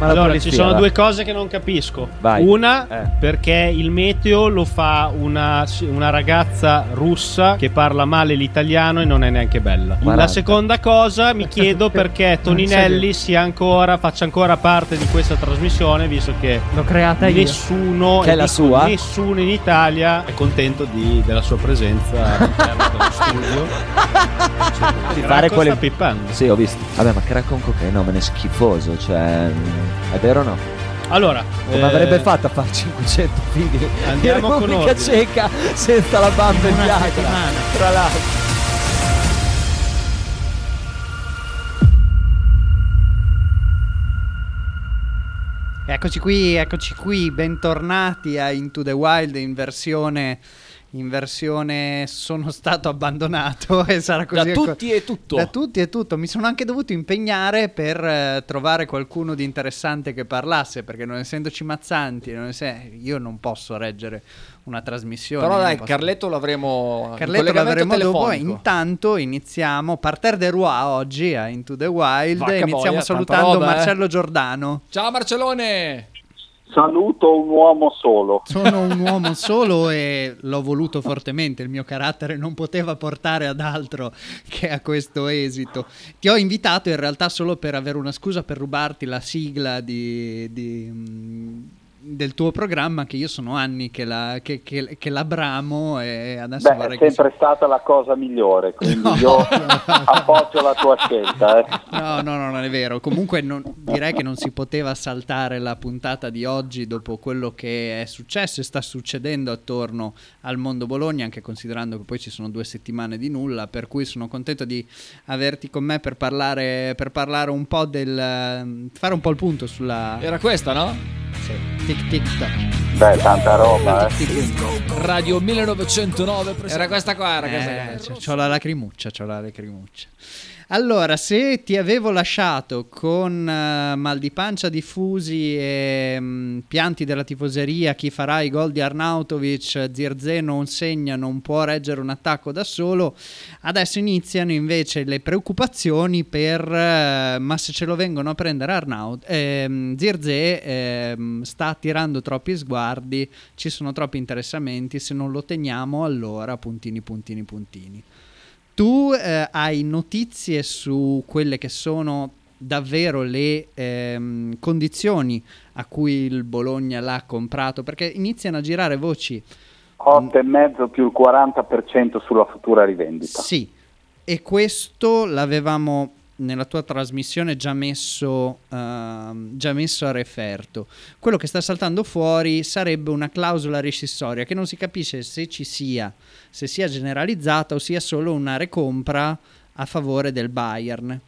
La Allora, ci sono va. due cose che non capisco. Vai. Una, Eh. perché il meteo lo fa una, una ragazza russa che parla male l'italiano e non è neanche bella. 40. La seconda cosa, mi chiedo perché Toninelli sia ancora, faccia ancora parte di questa trasmissione, visto che L'ho creata io. nessuno, Che è la sua? nessuno in Italia è contento di- della sua presenza all'interno dello studio. Di Racco fare sta quelle pippando. Sì, ho visto. Vabbè, ma crack con cocaina è schifoso, cioè è vero o no? Allora, Come eh, avrebbe fatto a fare 500 figli Andiamo in Repubblica. Ceca senza la bamba in settimana. Tra l'altro. Eccoci qui, eccoci qui, bentornati a Into the Wild in versione, in versione sono stato abbandonato e sarà Da così. tutti e tutto. Da tutti e tutto, mi sono anche dovuto impegnare per eh, trovare qualcuno di interessante che parlasse, perché non essendoci Mazzanti, non esse- io non posso reggere una trasmissione. Però dai, posso- Carletto l'avremo Carletto l'avremo dopo. Intanto iniziamo Parterre de Roi oggi a Into the Wild. Vacca Iniziamo boia, salutando roba, eh. Marcello Giordano. Ciao Marcellone! Saluto un uomo solo. Sono un uomo solo e l'ho voluto fortemente, il mio carattere non poteva portare ad altro che a questo esito. Ti ho invitato in realtà solo per avere una scusa per rubarti la sigla di- di, mm, del tuo programma che io sono anni che la, che, che- che la bramo e adesso Beh, vorrei è che... sempre stata la cosa migliore, quindi No. io appoggio la tua scelta. eh. No, no, no, non è vero. Comunque non- direi che non si poteva saltare la puntata di oggi dopo quello che è successo e sta succedendo attorno al mondo Bologna, anche considerando che poi ci sono due settimane di nulla, per cui sono contento di averti con me per parlare, per parlare un po' del... fare un po' il punto sulla... Era questa, no? Tic tic toc. Beh, tanta roba. Eh. Tic, tic, toc. Radio 1909. Era questa qua, era questa Eh, qua. c'ho la lacrimuccia, c'ho la lacrimuccia. Allora, se ti avevo lasciato con eh, mal di pancia diffusi e mm, pianti della tifoseria, chi farà i gol di Arnautovic, Zirze non segna, non può reggere un attacco da solo, adesso iniziano invece le preoccupazioni per eh, ma se ce lo vengono a prendere Arnaut, ehm, Zirze ehm, sta attirando troppi sguardi, ci sono troppi interessamenti, se non lo teniamo allora puntini puntini puntini. Tu eh, hai notizie su quelle che sono davvero le ehm, condizioni a cui il Bologna l'ha comprato? Perché iniziano a girare voci. 8,5 più il 40% sulla futura rivendita. Sì, e questo l'avevamo nella tua trasmissione già messo, ehm, già messo a referto. Quello che sta saltando fuori sarebbe una clausola rescissoria che non si capisce se ci sia, se sia generalizzata o sia solo una recompra a favore del Bayern.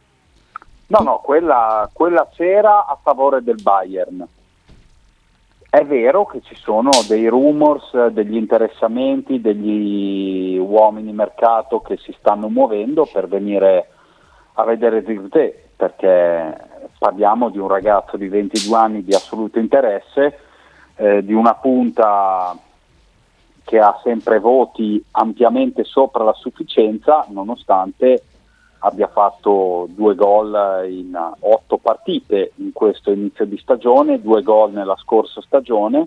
No, no, quella, quella c'era a favore del Bayern. È vero che ci sono dei rumors, degli interessamenti, degli uomini mercato che si stanno muovendo per venire a vedere Zirze, perché parliamo di un ragazzo di 22 anni di assoluto interesse, eh, di una punta che ha sempre voti ampiamente sopra la sufficienza, nonostante abbia fatto due gol in otto partite in questo inizio di stagione, due gol nella scorsa stagione,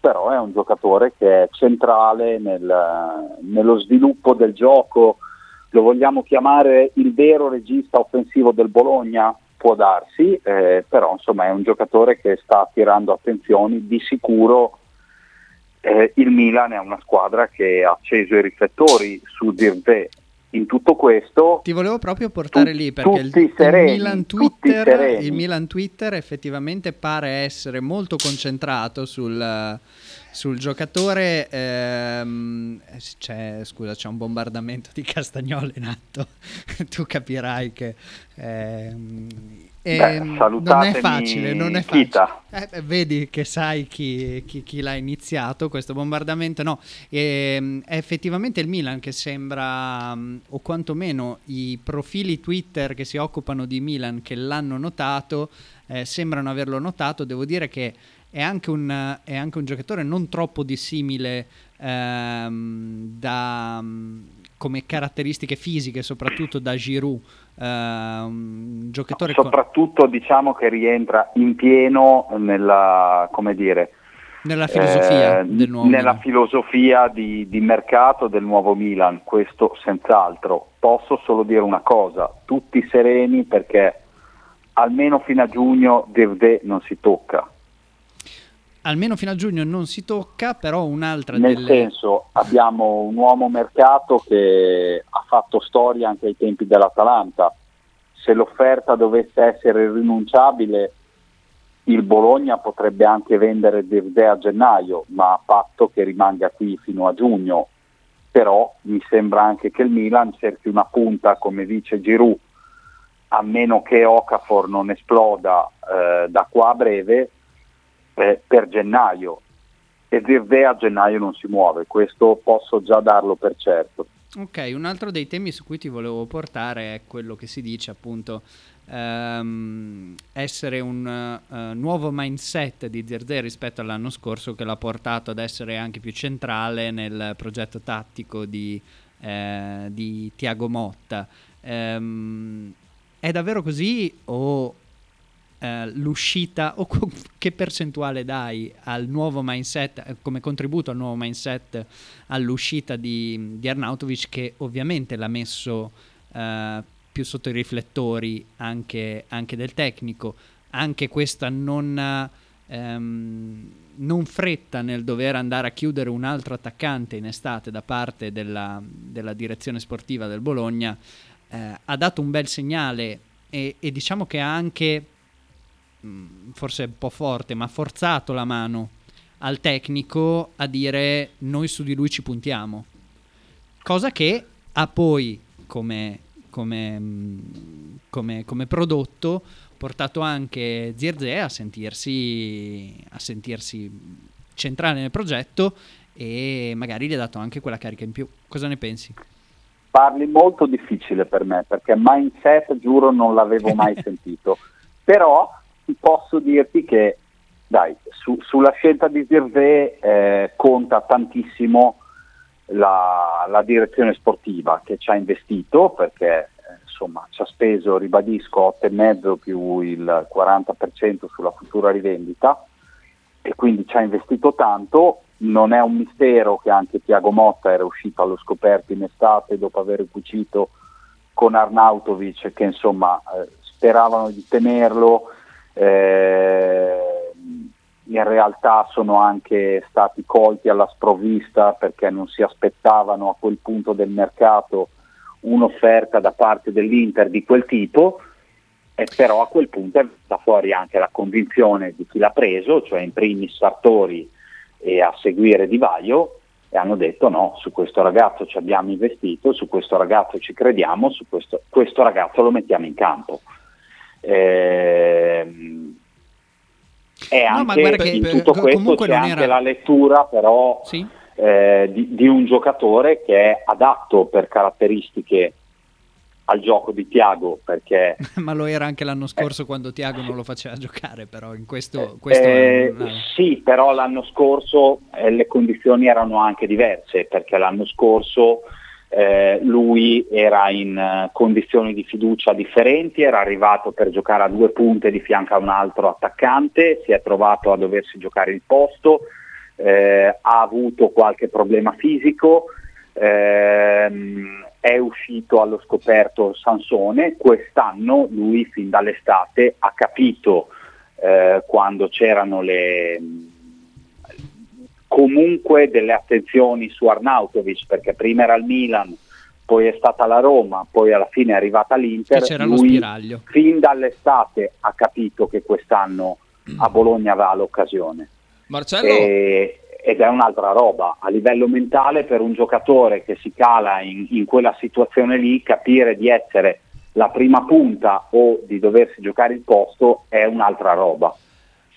però è un giocatore che è centrale nel- nello sviluppo del gioco, lo vogliamo chiamare il vero regista offensivo del Bologna? Può darsi, eh, però insomma è un giocatore che sta attirando attenzioni, di sicuro eh, il Milan è una squadra che ha acceso i riflettori su Zirze. In tutto questo Ti volevo proprio portare Tu- lì perché il, tutti il sereni, Milan Twitter, sereni. il Milan Twitter effettivamente pare essere molto concentrato sul, sul giocatore. ehm, eh, c'è, scusa, c'è un bombardamento di castagnole in atto. tu capirai che ehm, ehm, non è facile. Non è facile. Eh, eh, vedi che sai chi, chi- chi l'ha iniziato questo bombardamento? No, Ehm, è effettivamente il Milan che sembra, mm, o quantomeno i profili Twitter che si occupano di Milan che l'hanno notato, eh, sembrano averlo notato. Devo dire che è anche un, è anche un giocatore non troppo dissimile ehm, da, mm, come caratteristiche fisiche, soprattutto da Giroud, un giocatore... Soprattutto con... diciamo che rientra in pieno nella, come dire, nella filosofia, eh, del nuovo nella filosofia di, di, mercato del nuovo Milan, questo senz'altro. Posso solo dire una cosa, tutti sereni perché almeno fino a giugno Devde non si tocca. Almeno fino a giugno non si tocca, però un'altra Nel delle... senso, abbiamo un uomo mercato che ha fatto storia anche ai tempi dell'Atalanta. Se l'offerta dovesse essere irrinunciabile, il Bologna potrebbe anche vendere Devde a gennaio, ma a patto che rimanga qui fino a giugno. Però mi sembra anche che il Milan cerchi una punta, come dice Giroud, a meno che Okafor non esploda eh, da qua a breve, eh, per gennaio. E Devde a gennaio non si muove, questo posso già darlo per certo. Ok, un altro dei temi su cui ti volevo portare è quello che si dice appunto ehm, essere un uh, nuovo mindset di Zirze rispetto all'anno scorso che l'ha portato ad essere anche più centrale nel progetto tattico di, eh, di Tiago Motta. Um, è davvero così o Uh, l'uscita o co- che percentuale dai al nuovo mindset eh, come contributo al nuovo mindset all'uscita di, di Arnautovic che ovviamente l'ha messo uh, più sotto i riflettori anche, anche del tecnico, anche questa non, ehm, non, fretta nel dover andare a chiudere un altro attaccante in estate da parte della, della direzione sportiva del Bologna, eh, ha dato un bel segnale e, e diciamo che ha anche, forse un po' forte, ma forzato la mano al tecnico a dire noi su di lui ci puntiamo. Cosa che ha poi, come come, come, come prodotto portato anche Zirze a sentirsi, a sentirsi centrale nel progetto e magari gli ha dato anche quella carica in più. Cosa ne pensi? Parli molto difficile per me perché mindset giuro non l'avevo mai sentito, però posso dirti che dai, su, sulla scelta di Zirze eh, conta tantissimo la, la direzione sportiva che ci ha investito perché eh, insomma ci ha speso, ribadisco, 8,5 più il 40% sulla futura rivendita e quindi ci ha investito tanto. Non è un mistero che anche Tiago Motta era uscito allo scoperto in estate dopo aver cucito con Arnautovic che insomma eh, speravano di tenerlo. Eh, in realtà sono anche stati colti alla sprovvista perché non si aspettavano a quel punto del mercato un'offerta da parte dell'Inter di quel tipo, e però a quel punto è venuta fuori anche la convinzione di chi l'ha preso, cioè in primis Sartori e a seguire Di Vaio, e hanno detto no, su questo ragazzo ci abbiamo investito, su questo ragazzo ci crediamo, su questo, questo ragazzo lo mettiamo in campo. Eh, e no, anche che, in tutto questo c'è anche era... la lettura però sì? eh, di, di, un giocatore che è adatto per caratteristiche al gioco di Tiago perché ma lo era anche l'anno scorso eh, quando Tiago non lo faceva giocare però in questo, questo eh, una... sì però l'anno scorso eh, le condizioni erano anche diverse perché l'anno scorso eh, lui era in uh, condizioni di fiducia differenti, era arrivato per giocare a due punte di fianco a un altro attaccante, si è trovato a doversi giocare il posto, eh, ha avuto qualche problema fisico, ehm, è uscito allo scoperto Sansone, quest'anno lui fin dall'estate ha capito eh, quando c'erano le comunque delle attenzioni su Arnautovic perché prima era il Milan, poi è stata la Roma, poi alla fine è arrivata l'Inter. c'era Lui, lo spiraglio. Fin dall'estate ha capito che quest'anno a Bologna aveva l'occasione. Marcello? E, ed è un'altra roba. A livello mentale per un giocatore che si cala in, in quella situazione lì, capire di essere la prima punta o di doversi giocare il posto è un'altra roba.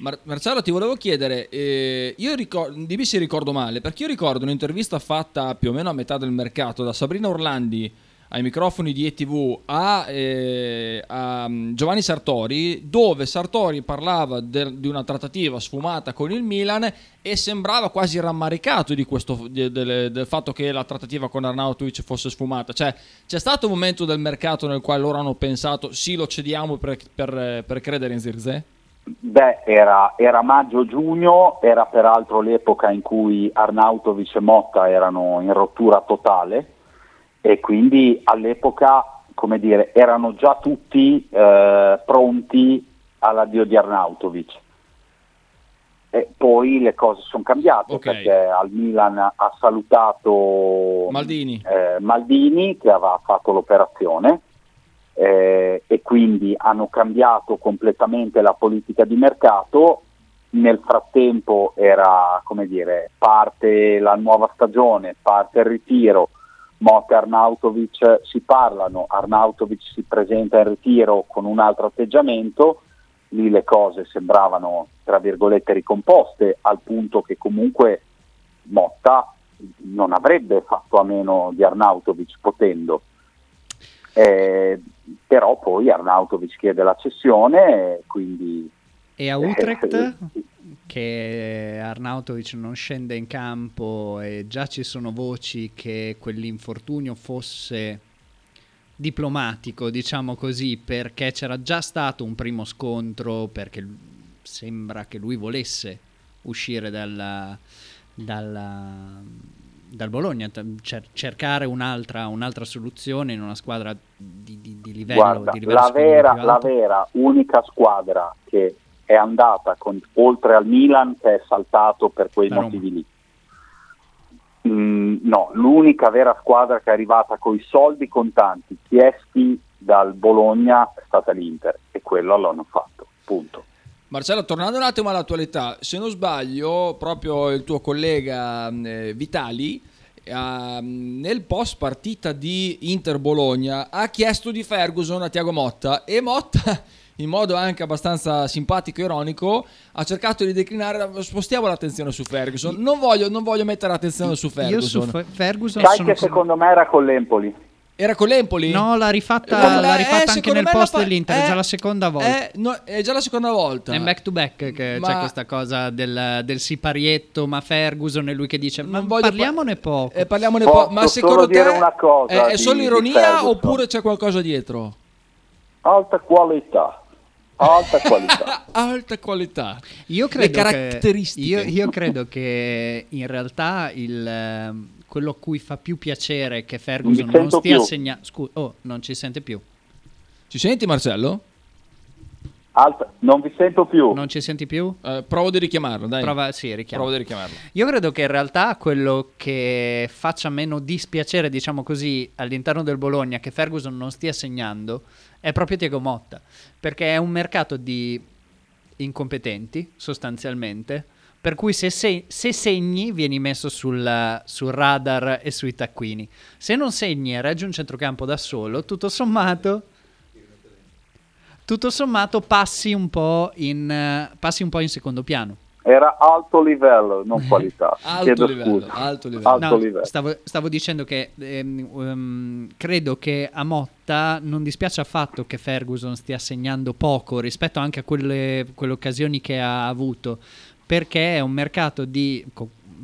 Mar- Marcello, ti volevo chiedere, eh, io ricordo, dimmi se ricordo male, perché io ricordo un'intervista fatta più o meno a metà del mercato da Sabrina Orlandi ai microfoni di ETV a, eh, a mm, Giovanni Sartori, dove Sartori parlava del- di una trattativa sfumata con il Milan e sembrava quasi rammaricato questo, di- del, del fatto che la trattativa con Arnautovic fosse sfumata. Cioè, c'è stato un momento del mercato nel quale loro hanno pensato sì, lo cediamo per, per- per credere in Zirze? Beh, era, era maggio-giugno, era peraltro l'epoca in cui Arnautovic e Motta erano in rottura totale e quindi all'epoca, come dire, erano già tutti eh, pronti all'addio di Arnautovic. E poi le cose sono cambiate Ok. perché al Milan ha salutato Maldini. eh, Maldini che aveva fatto l'operazione eh, e quindi hanno cambiato completamente la politica di mercato. Nel frattempo era, come dire, parte la nuova stagione, parte il ritiro, Motta e Arnautovic si parlano, Arnautovic si presenta in ritiro con un altro atteggiamento, lì le cose sembravano, tra virgolette, ricomposte, al punto che comunque Motta non avrebbe fatto a meno di Arnautovic potendo. Eh, però poi Arnautovic chiede la cessione, quindi E a Utrecht, che Arnautovic non scende in campo e già ci sono voci che quell'infortunio fosse diplomatico, diciamo così, perché c'era già stato un primo scontro, perché sembra che lui volesse uscire dalla- dalla- dal Bologna, cer- cercare un'altra, un'altra soluzione in una squadra di, di- di livello, Guarda, di livello la vera, la vera unica squadra che è andata con- oltre al Milan che è saltato per quei La Roma. motivi lì. Mm, no, l'unica vera squadra che è arrivata con i soldi contanti chiesti dal Bologna è stata l'Inter e quello l'hanno fatto, punto. Marcello, tornando un attimo all'attualità, se non sbaglio, proprio il tuo collega mh, eh, Vitali ehm, nel post partita di Inter Bologna ha chiesto di Ferguson a Tiago Motta e Motta, in modo anche abbastanza simpatico e ironico, ha cercato di declinare. Spostiamo l'attenzione su Ferguson. Non voglio, non voglio mettere l'attenzione su Io su Ferguson. Fe- Ferguson Sai sono che con- secondo me era con l'Empoli? Era con l'Empoli? No, l'ha rifatta, Eh, l'ha eh, rifatta anche secondo nel post fa- dell'Inter, è eh, già la seconda volta. eh, no, è già la seconda volta. È back to back che Ma- c'è questa cosa del, del siparietto, ma Ferguson è lui che dice ma parliamone poco. Eh, parliamone Posso po'. Ma secondo te dire una cosa è, è di- solo ironia oppure c'è qualcosa dietro? Alta qualità, alta qualità. Alta qualità. Io Le credo, che, caratteristiche. io, io credo che in realtà il, ehm, quello a cui fa più piacere che Ferguson Non non stia segnando... Scusa, oh, non ci sente più. Ci senti Marcello? Alta- non vi sento più. Non ci senti più? Eh, provo di richiamarlo, dai. Prova, sì, richiamo. Provo di richiamarlo. Io credo che in realtà quello che faccia meno dispiacere, diciamo così, all'interno del Bologna che Ferguson non stia segnando è proprio Tiago Motta, perché è un mercato di incompetenti sostanzialmente, per cui se, se- se segni vieni messo sul, sul radar e sui taccuini. Se non segni e reggi un centrocampo da solo, tutto sommato... Tutto sommato passi un po' in, eh, passi un po' in secondo piano. Era alto livello, non qualità. Alto Chiedo livello, scusa. alto livello. Alto No, livello. stavo, stavo dicendo che ehm, ehm, credo che a Motta non dispiace affatto che Ferguson stia segnando poco rispetto anche a quelle, quelle occasioni che ha avuto, perché è un mercato di,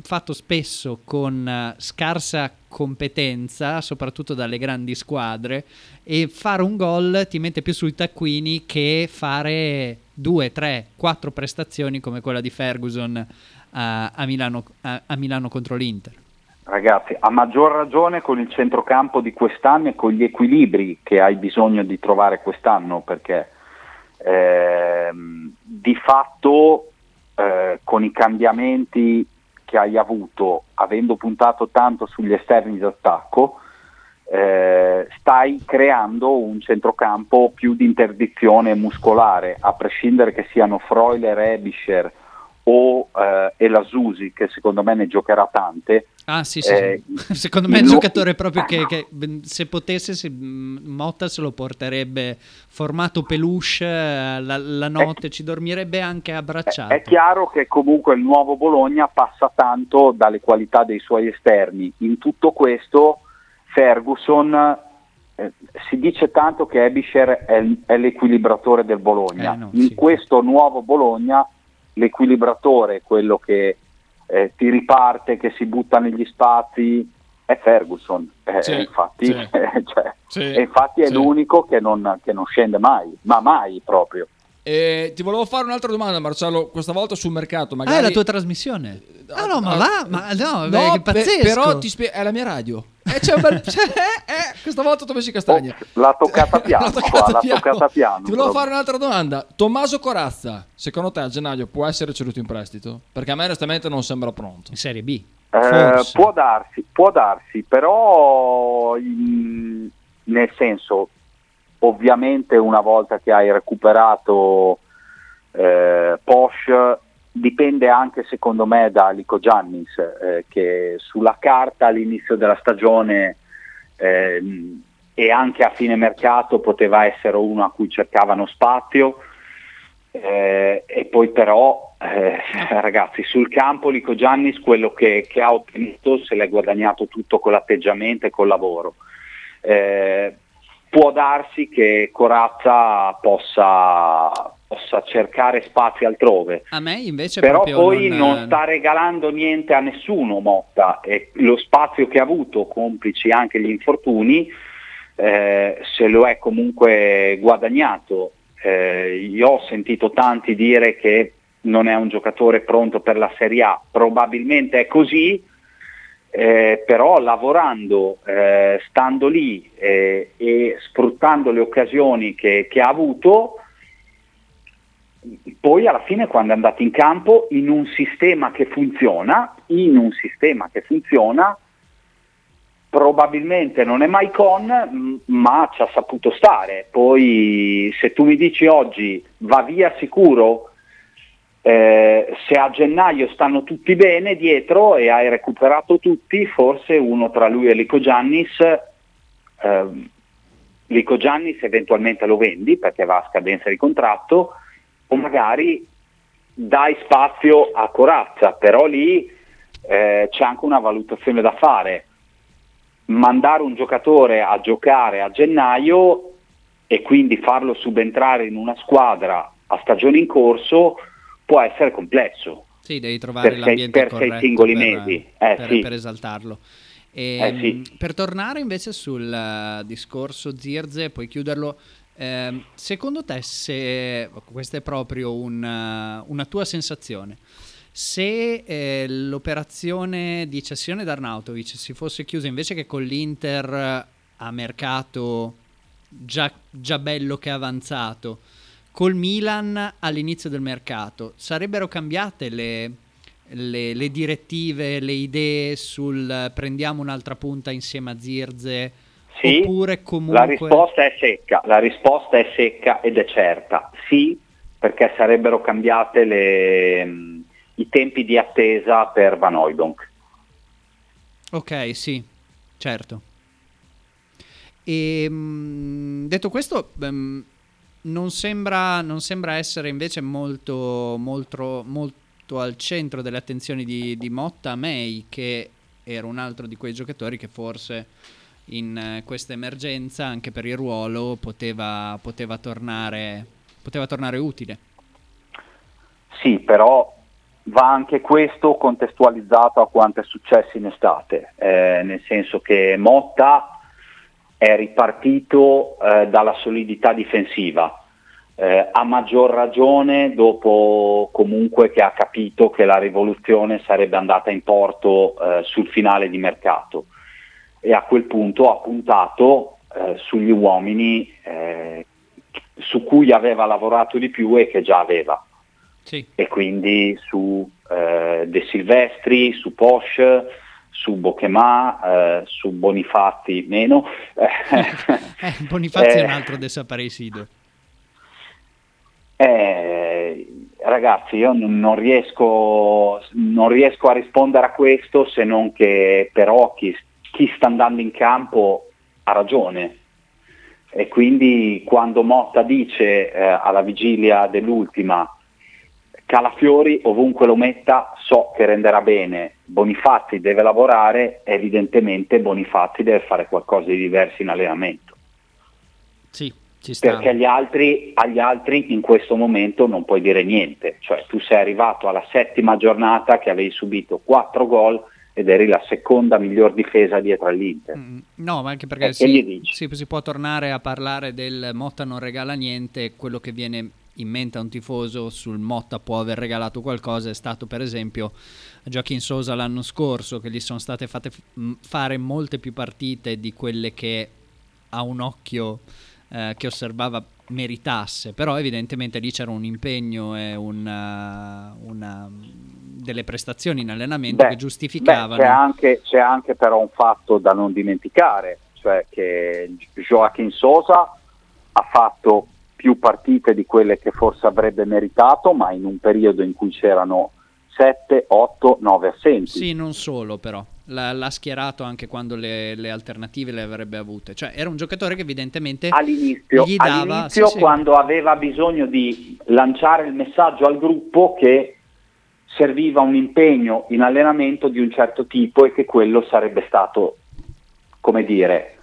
fatto spesso con eh, scarsa competenza, soprattutto dalle grandi squadre, e fare un gol ti mette più sui taccuini che fare due, tre, quattro prestazioni come quella di Ferguson a, a Milano, a- a Milano contro l'Inter. Ragazzi, a maggior ragione con il centrocampo di quest'anno e con gli equilibri che hai bisogno di trovare quest'anno, perché ehm, di fatto eh, con i cambiamenti che hai avuto, avendo puntato tanto sugli esterni d'attacco, eh, stai creando un centrocampo più di interdizione muscolare, a prescindere che siano Freuler, Ebischer o eh, Elasusi, che secondo me ne giocherà tante. Ah sì, sì, Eh, sì. secondo me è un nu- giocatore proprio che, che, se potesse se, mh, Motta se lo porterebbe formato peluche eh, la, la notte, ci dormirebbe anche È, abbracciato. è chiaro che comunque il nuovo Bologna passa tanto dalle qualità dei suoi esterni. In tutto questo Ferguson eh, si dice tanto che Ebischer è, è l'equilibratore del Bologna. Eh, no, In sì. questo nuovo Bologna l'equilibratore è quello che eh, ti riparte, che si butta negli spazi, è Ferguson. Eh, Sì, infatti, sì. cioè, Sì, e infatti è sì. l'unico che non, che non scende mai, ma mai proprio. Eh, ti volevo fare un'altra domanda, Marcello, questa volta sul mercato. Magari... Ah, è la tua trasmissione? Ah, no, ma va, ma no, beh, No, pe- pazzesco. però ti spie- è la mia radio. Eh, c'è un bel- c'è- eh, eh, questa volta messi castagna. Oh, l'ha toccata piano, L'ha toccata qua, l'ha piano. toccata piano, Ti volevo proprio. fare un'altra domanda. Tommaso Corazza, secondo te a gennaio può essere ceduto in prestito? Perché a me onestamente non sembra pronto. In Serie B. Eh, può darsi, può darsi, però in- nel senso, ovviamente una volta che hai recuperato eh, Porsche dipende anche secondo me da Lico Giannis eh, che sulla carta all'inizio della stagione ehm, e anche a fine mercato poteva essere uno a cui cercavano spazio. Eh, e poi però eh, ragazzi sul campo Lico Giannis quello che, che ha ottenuto se l'è guadagnato tutto con l'atteggiamento e col lavoro. Eh, può darsi che Corazza possa, possa cercare spazi altrove A me invece però poi non, non, sta regalando niente a nessuno Motta e lo spazio che ha avuto, complici anche gli infortuni, eh, se lo è comunque guadagnato. Eh, io ho sentito tanti dire che non è un giocatore pronto per la Serie A, probabilmente è così, eh, però lavorando, eh, stando lì eh, e sfruttando le occasioni che, che ha avuto, poi alla fine quando è andato in campo in un sistema che funziona, in un sistema che funziona, probabilmente non è mai con, ma ci ha saputo stare. Poi se tu mi dici oggi va via sicuro, eh, se a gennaio stanno tutti bene dietro e hai recuperato tutti, forse uno tra lui e Lico Giannis, ehm, Lico Giannis eventualmente lo vendi perché va a scadenza di contratto o magari dai spazio a Corazza, però lì eh, c'è anche una valutazione da fare. Mandare un giocatore a giocare a gennaio e quindi farlo subentrare in una squadra a stagione in corso può essere complesso. Sì, devi trovare per sei- l'ambiente per sei corretto singoli per, mesi. Eh, per- sì. per esaltarlo. E, Eh, sì. mh, Per tornare invece sul eh, discorso Zirze, puoi chiuderlo. ehm, secondo te, se questa è proprio un, eh, una tua sensazione, se eh, l'operazione di cessione d'Arnautovic si fosse chiusa invece che con l'Inter eh, a mercato già, già bello che avanzato, col Milan all'inizio del mercato, sarebbero cambiate le, le- le direttive, le idee sul prendiamo un'altra punta insieme a Zirze? Sì, oppure comunque... La risposta è secca, la risposta è secca ed è certa. Sì, perché sarebbero cambiate le, i tempi di attesa per Van Hooydonk. Ok, sì, certo. E mh, detto questo, ehm, non, sembra, non sembra essere invece molto, molto, molto al centro delle attenzioni di, di Motta May, che era un altro di quei giocatori che forse in eh, questa emergenza, anche per il ruolo, poteva, poteva, tornare, poteva tornare utile. Sì, però va anche questo contestualizzato a quanto è successo in estate, eh, nel senso che Motta è ripartito eh, dalla solidità difensiva, eh, a maggior ragione dopo comunque che ha capito che la rivoluzione sarebbe andata in porto eh, sul finale di mercato. E a quel punto ha puntato eh, sugli uomini eh, su cui aveva lavorato di più e che già aveva. Sì. e quindi su eh, De Silvestri, su Porsche, su Bochemà, eh, su Bonifatti meno. Eh, Bonifazzi è un altro desaparecido. Eh, ragazzi, io non non riesco, non riesco a rispondere a questo se non che però chi, chi sta andando in campo ha ragione. E quindi quando Motta dice eh, alla vigilia dell'ultima Calafiori ovunque lo metta so che renderà bene, Bonifatti deve lavorare, evidentemente Bonifatti deve fare qualcosa di diverso in allenamento. Sì, ci sta. perché agli altri, agli altri in questo momento non puoi dire niente, cioè tu sei arrivato alla settima giornata che avevi subito 4 gol ed eri la seconda miglior difesa dietro all'Inter. Mm, No, ma anche perché E gli si, si- si può tornare a parlare del Motta non regala niente, quello che viene in mente a un tifoso sul Motta può aver regalato qualcosa è stato per esempio Joaquin Sosa l'anno scorso che gli sono state fatte f- fare molte più partite di quelle che a un occhio eh, che osservava meritasse, però evidentemente lì c'era un impegno e una, una- delle prestazioni in allenamento Beh, che giustificavano. beh, c'è, anche, c'è anche però un fatto da non dimenticare, cioè che Joaquin Sosa ha fatto più partite di quelle che forse avrebbe meritato, ma in un periodo in cui c'erano 7, 8, 9 assenti. Sì, non solo però. L'ha, l'ha schierato anche quando le, le alternative le avrebbe avute. Cioè, era un giocatore che evidentemente all'inizio, gli dava... all'inizio sì, sì. quando aveva bisogno di lanciare il messaggio al gruppo che serviva un impegno in allenamento di un certo tipo e che quello sarebbe stato, come dire,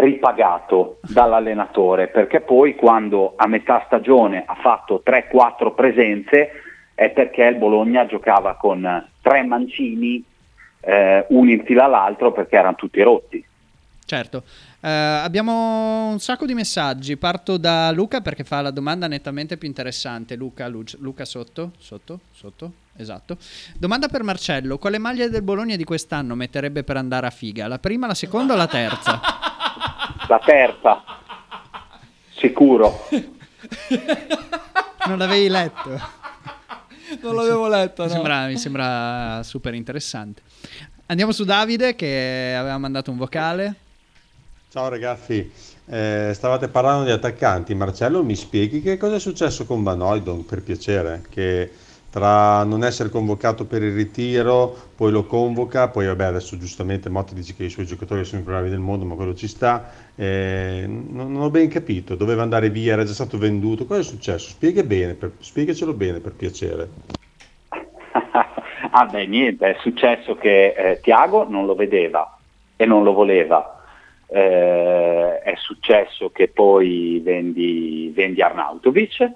ripagato dall'allenatore, perché poi quando a metà stagione ha fatto 3-4 presenze è perché il Bologna giocava con tre mancini, eh, uno in fila all'altro perché erano tutti rotti. Certo. Eh, abbiamo un sacco di messaggi. Parto da Luca perché fa la domanda nettamente più interessante. Luca, Luc- Luca sotto, sotto, sotto, esatto. Domanda per Marcello. Quale maglia del Bologna di quest'anno metterebbe per andare a figa? La prima, la seconda o la terza? La terza, sicuro. Non l'avevi letto? Non l'avevo letto, Mi no. sembra, mi sembra super interessante. Andiamo su Davide che aveva mandato un vocale. Ciao ragazzi, Eh, stavate parlando di attaccanti. Marcello, mi spieghi che cosa è successo con Van Hooydonk, per piacere? Che tra non essere convocato per il ritiro, poi lo convoca, poi vabbè adesso giustamente Motti dice che i suoi giocatori sono i più bravi del mondo, ma quello ci sta. Eh, non, non ho ben capito, doveva andare via, era già stato venduto. Cosa è successo? Spiega bene, per- spiegacelo bene per piacere. ah beh, niente, è successo che eh, Tiago non lo vedeva e non lo voleva. Eh, è successo che poi vendi, vendi Arnautovic.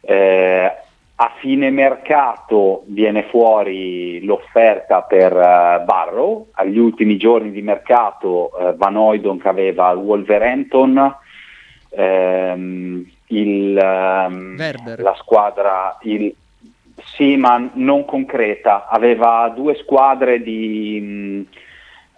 Eh, a fine mercato viene fuori l'offerta per eh, Barrow. Agli ultimi giorni di mercato eh, Van Hooydonk aveva il Wolverhampton, ehm, il, Werder. la squadra, il, sì, ma non concreta. Aveva due squadre di, mh,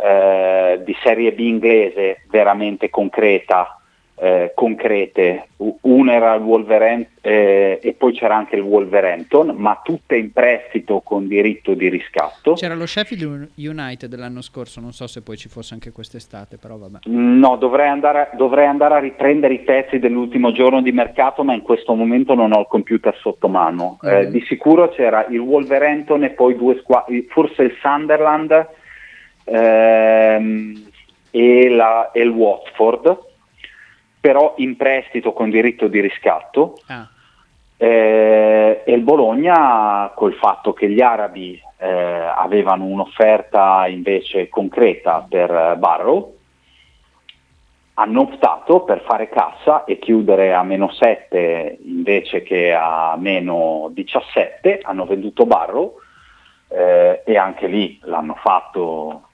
eh, di Serie B inglese veramente concreta, eh, concrete. Una era il Wolverhampton eh, e poi c'era anche il Wolverhampton, ma tutte in prestito con diritto di riscatto. C'era lo Sheffield United l'anno scorso, non so se poi ci fosse anche quest'estate, però vabbè. No, dovrei andare, dovrei andare a riprendere i pezzi dell'ultimo giorno di mercato, ma in questo momento non ho il computer sotto mano. Eh, Mhm. di sicuro c'era il Wolverhampton e poi due squadre, forse il Sunderland ehm, e, la- e il Watford, però in prestito con diritto di riscatto. Ah, Eh, e il Bologna col fatto che gli arabi eh, avevano un'offerta invece concreta per eh, Barrow hanno optato per fare cassa e chiudere a meno 7 invece che a meno 17 hanno venduto Barrow eh, e anche lì l'hanno fatto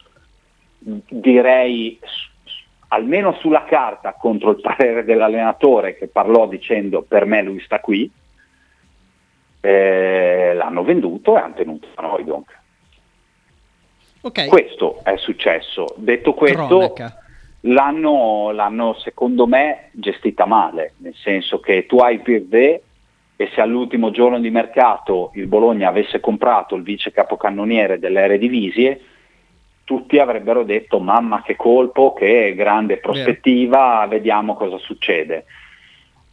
direi almeno sulla carta contro il parere dell'allenatore che parlò dicendo per me lui sta qui eh, l'hanno venduto e hanno tenuto Van Hooijdonk. ok. Questo è successo. Detto questo, l'hanno, l'hanno secondo me gestita male, nel senso che tu hai Birde e se all'ultimo giorno di mercato il Bologna avesse comprato il vice capocannoniere delle Eredivisie, tutti avrebbero detto mamma che colpo, che grande prospettiva, vediamo cosa succede.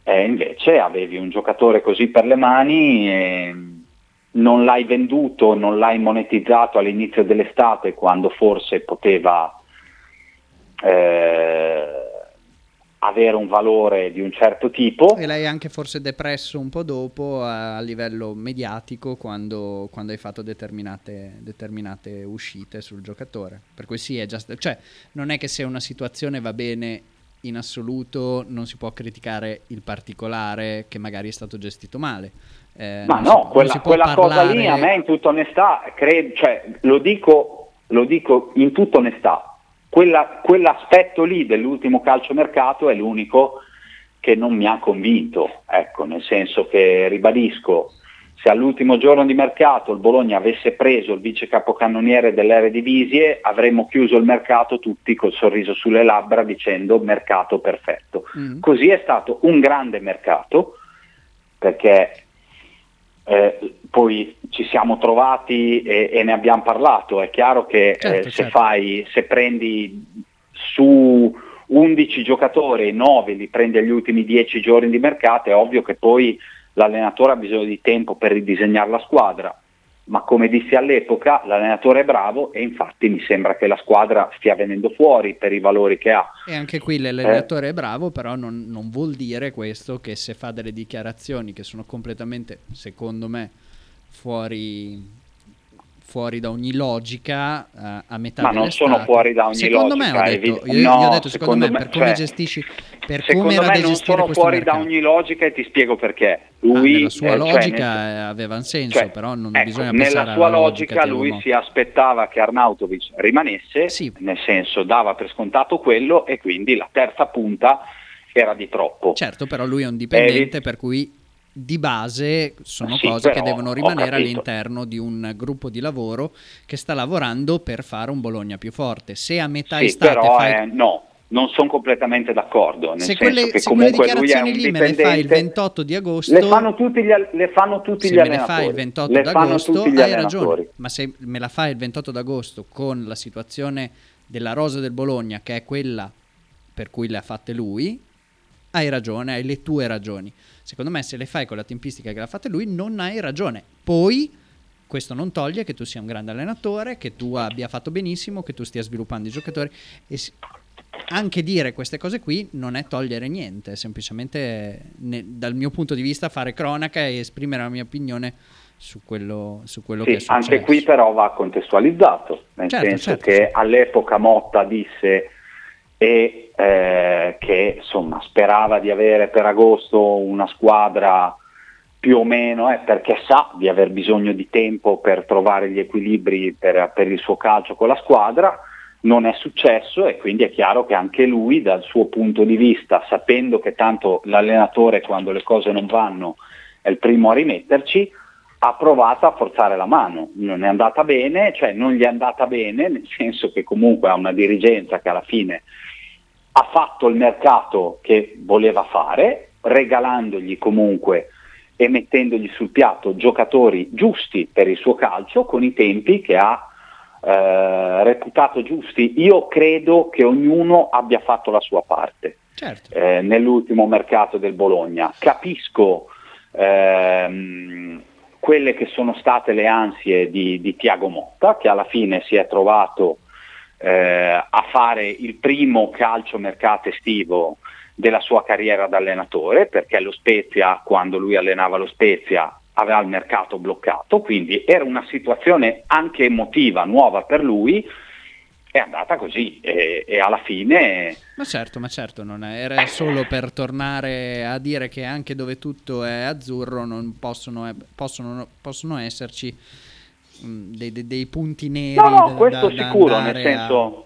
E invece avevi un giocatore così per le mani e non l'hai venduto, non l'hai monetizzato all'inizio dell'estate quando forse poteva eh, avere un valore di un certo tipo. E l'hai anche forse depresso un po' dopo a, a livello mediatico quando, quando hai fatto determinate, determinate uscite sul giocatore. Per cui sì, è già sta- cioè non è che se una situazione va bene in assoluto non si può criticare il particolare che magari è stato gestito male. Eh, Ma no, quella, può quella cosa parlare- lì a me in tutta onestà, cre- cioè, lo, dico, lo dico in tutta onestà, quella- quell'aspetto lì dell'ultimo calciomercato è l'unico che non mi ha convinto, ecco, nel senso che ribadisco, se all'ultimo giorno di mercato il Bologna avesse preso il vice capocannoniere dell'Eredivisie avremmo chiuso il mercato tutti col sorriso sulle labbra dicendo mercato perfetto. Mm. Così è stato un grande mercato perché eh, poi ci siamo trovati e, e ne abbiamo parlato. È chiaro che Certo, eh, se, certo. fai, se prendi su 11 giocatori, 9 li prendi agli ultimi 10 giorni di mercato, è ovvio che poi l'allenatore ha bisogno di tempo per ridisegnare la squadra. Ma come dissi all'epoca, l'allenatore è bravo e infatti mi sembra che la squadra stia venendo fuori per i valori che ha. E anche qui Eh. l'allenatore è bravo, però non, non vuol dire questo che se fa delle dichiarazioni che sono completamente, secondo me, fuori, fuori da ogni logica eh, a metà Ma non sono fuori da ogni secondo logica, me detto, evi- io, io ho no, detto secondo, me, per come cioè, gestisci per Secondo come me da non sono fuori da mercato. ogni logica e ti spiego perché. Ah, Lui, nella sua eh, cioè, logica nel- eh, aveva un senso, cioè, però non ecco, bisogna nella sua logica logica lui si aspettava che Arnautovic rimanesse, Sì. nel senso dava per scontato quello e quindi la terza punta era di troppo. Certo, però lui è un dipendente Eh, per cui di base sono Sì, cose che però, devono ho rimanere all'interno di un gruppo di lavoro che sta lavorando per fare un Bologna più forte. Se a metà Sì, estate però fai eh, no, non sono completamente d'accordo, nel se senso quelle, che se comunque lui è dichiarazioni un lì me le fai il dipendente. 28 di agosto, Le fanno tutti gli, le fanno tutti se gli me le allenatori. fai il 28 Le d'agosto hai allenatori. ragione, ma se me la fai il 28 d'agosto con la situazione della rosa del Bologna che è quella per cui le ha fatte lui, hai ragione, hai le tue ragioni. Secondo me se le fai con la tempistica che le ha fatte lui non hai ragione. Poi questo non toglie che tu sia un grande allenatore, che tu abbia fatto benissimo, che tu stia sviluppando i giocatori e anche dire queste cose qui non è togliere niente, è semplicemente ne- dal mio punto di vista fare cronaca e esprimere la mia opinione su quello, su quello che è Sì, successo. anche qui però va contestualizzato, nel Certo, senso certo, che sì. all'epoca Motta disse e, eh, che insomma, sperava di avere per agosto una squadra più o meno, eh, perché sa di aver bisogno di tempo per trovare gli equilibri per, per il suo calcio con la squadra, non è successo e quindi è chiaro che anche lui dal suo punto di vista, sapendo che tanto l'allenatore quando le cose non vanno è il primo a rimetterci, ha provato a forzare la mano, non è andata bene, cioè non gli è andata bene, nel senso che comunque ha una dirigenza che alla fine ha fatto il mercato che voleva fare, regalandogli comunque e mettendogli sul piatto giocatori giusti per il suo calcio con i tempi che ha eh, reputato giusti. Io credo che ognuno abbia fatto la sua parte Certo. eh, nell'ultimo mercato del Bologna. Capisco ehm, quelle che sono state le ansie di, di Tiago Motta, che alla fine si è trovato eh, a fare il primo calcio mercato estivo della sua carriera da allenatore, perché lo Spezia, quando lui allenava lo Spezia, aveva il mercato bloccato, quindi era una situazione anche emotiva, nuova per lui, è andata così e, e alla fine... Ma certo, ma certo, non è- era solo per tornare a dire che anche dove tutto è azzurro non possono, possono, possono esserci dei, dei- dei punti neri. No, no, da- questo da- da sicuro, nel andare a- senso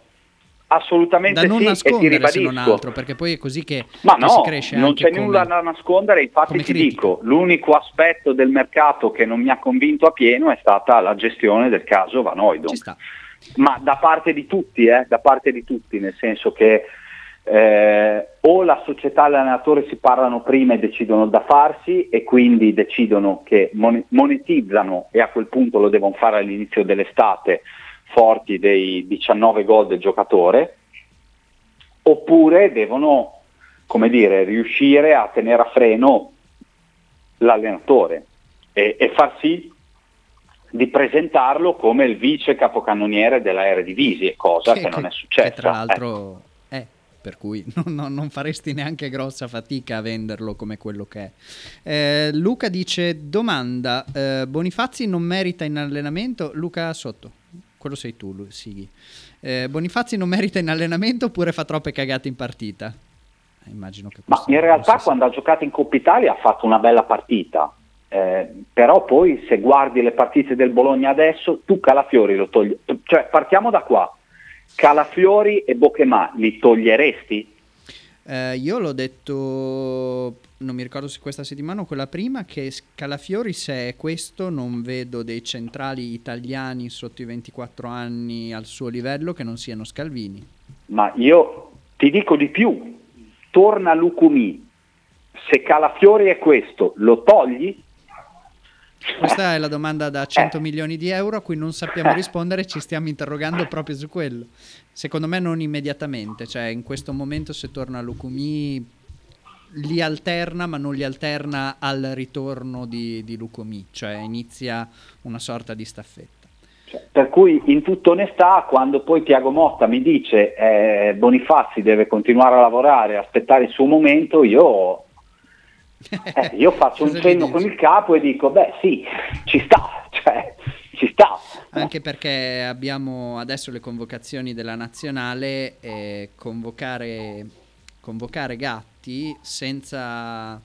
assolutamente da non sì, ti nascondere se non altro, perché poi è così che, Ma che si no, cresce non c'è come- nulla da nascondere, infatti ti dico, l'unico aspetto del mercato che non mi ha convinto a pieno è stata la gestione del caso Van Hooydonk. Ci sta. ma da parte di tutti, eh, da parte di tutti, nel senso che eh, o la società e l'allenatore si parlano prima e decidono da farsi e quindi decidono che mon- monetizzano e a quel punto lo devono fare all'inizio dell'estate forti dei 19 gol del giocatore, oppure devono, come dire, riuscire a tenere a freno l'allenatore e, e far sì di presentarlo come il vice capocannoniere della Eredivisie, cosa che, non è successa. Che tra l'altro è, per cui non, non- non faresti neanche grossa fatica a venderlo come quello che è. Eh, Luca dice, domanda, eh, Bonifazzi non merita in allenamento? Luca sotto, quello sei tu, Sighi. Eh, Bonifazzi non merita in allenamento oppure fa troppe cagate in partita? immagino che Ma in realtà quando ha giocato in Coppa Italia ha fatto una bella partita, eh, però poi se guardi le partite del Bologna adesso, tu Calafiori lo togli, cioè partiamo da qua, Calafiori e Bocchemà li toglieresti? Eh, io l'ho detto, non mi ricordo se questa settimana o quella prima, che Calafiori se è questo non vedo dei centrali italiani sotto i 24 anni al suo livello che non siano Scalvini. Ma io ti dico di più, torna Lucumi, se Calafiori è questo, lo togli? Questa è la domanda da 100 Eh. milioni di euro a cui non sappiamo rispondere, ci stiamo interrogando proprio su quello. Secondo me non immediatamente, cioè in questo momento se torna Lucumi li alterna ma non li alterna al ritorno di, di Lucumi, cioè inizia una sorta di staffetta. Cioè, per cui in tutta onestà, quando poi Tiago Motta mi dice eh, Bonifazzi deve continuare a lavorare, aspettare il suo momento, io, eh, io faccio un cenno con il capo e dico, beh sì, ci sta, cioè, ci sta. Anche perché abbiamo adesso le convocazioni della nazionale e convocare, convocare Gatti senza,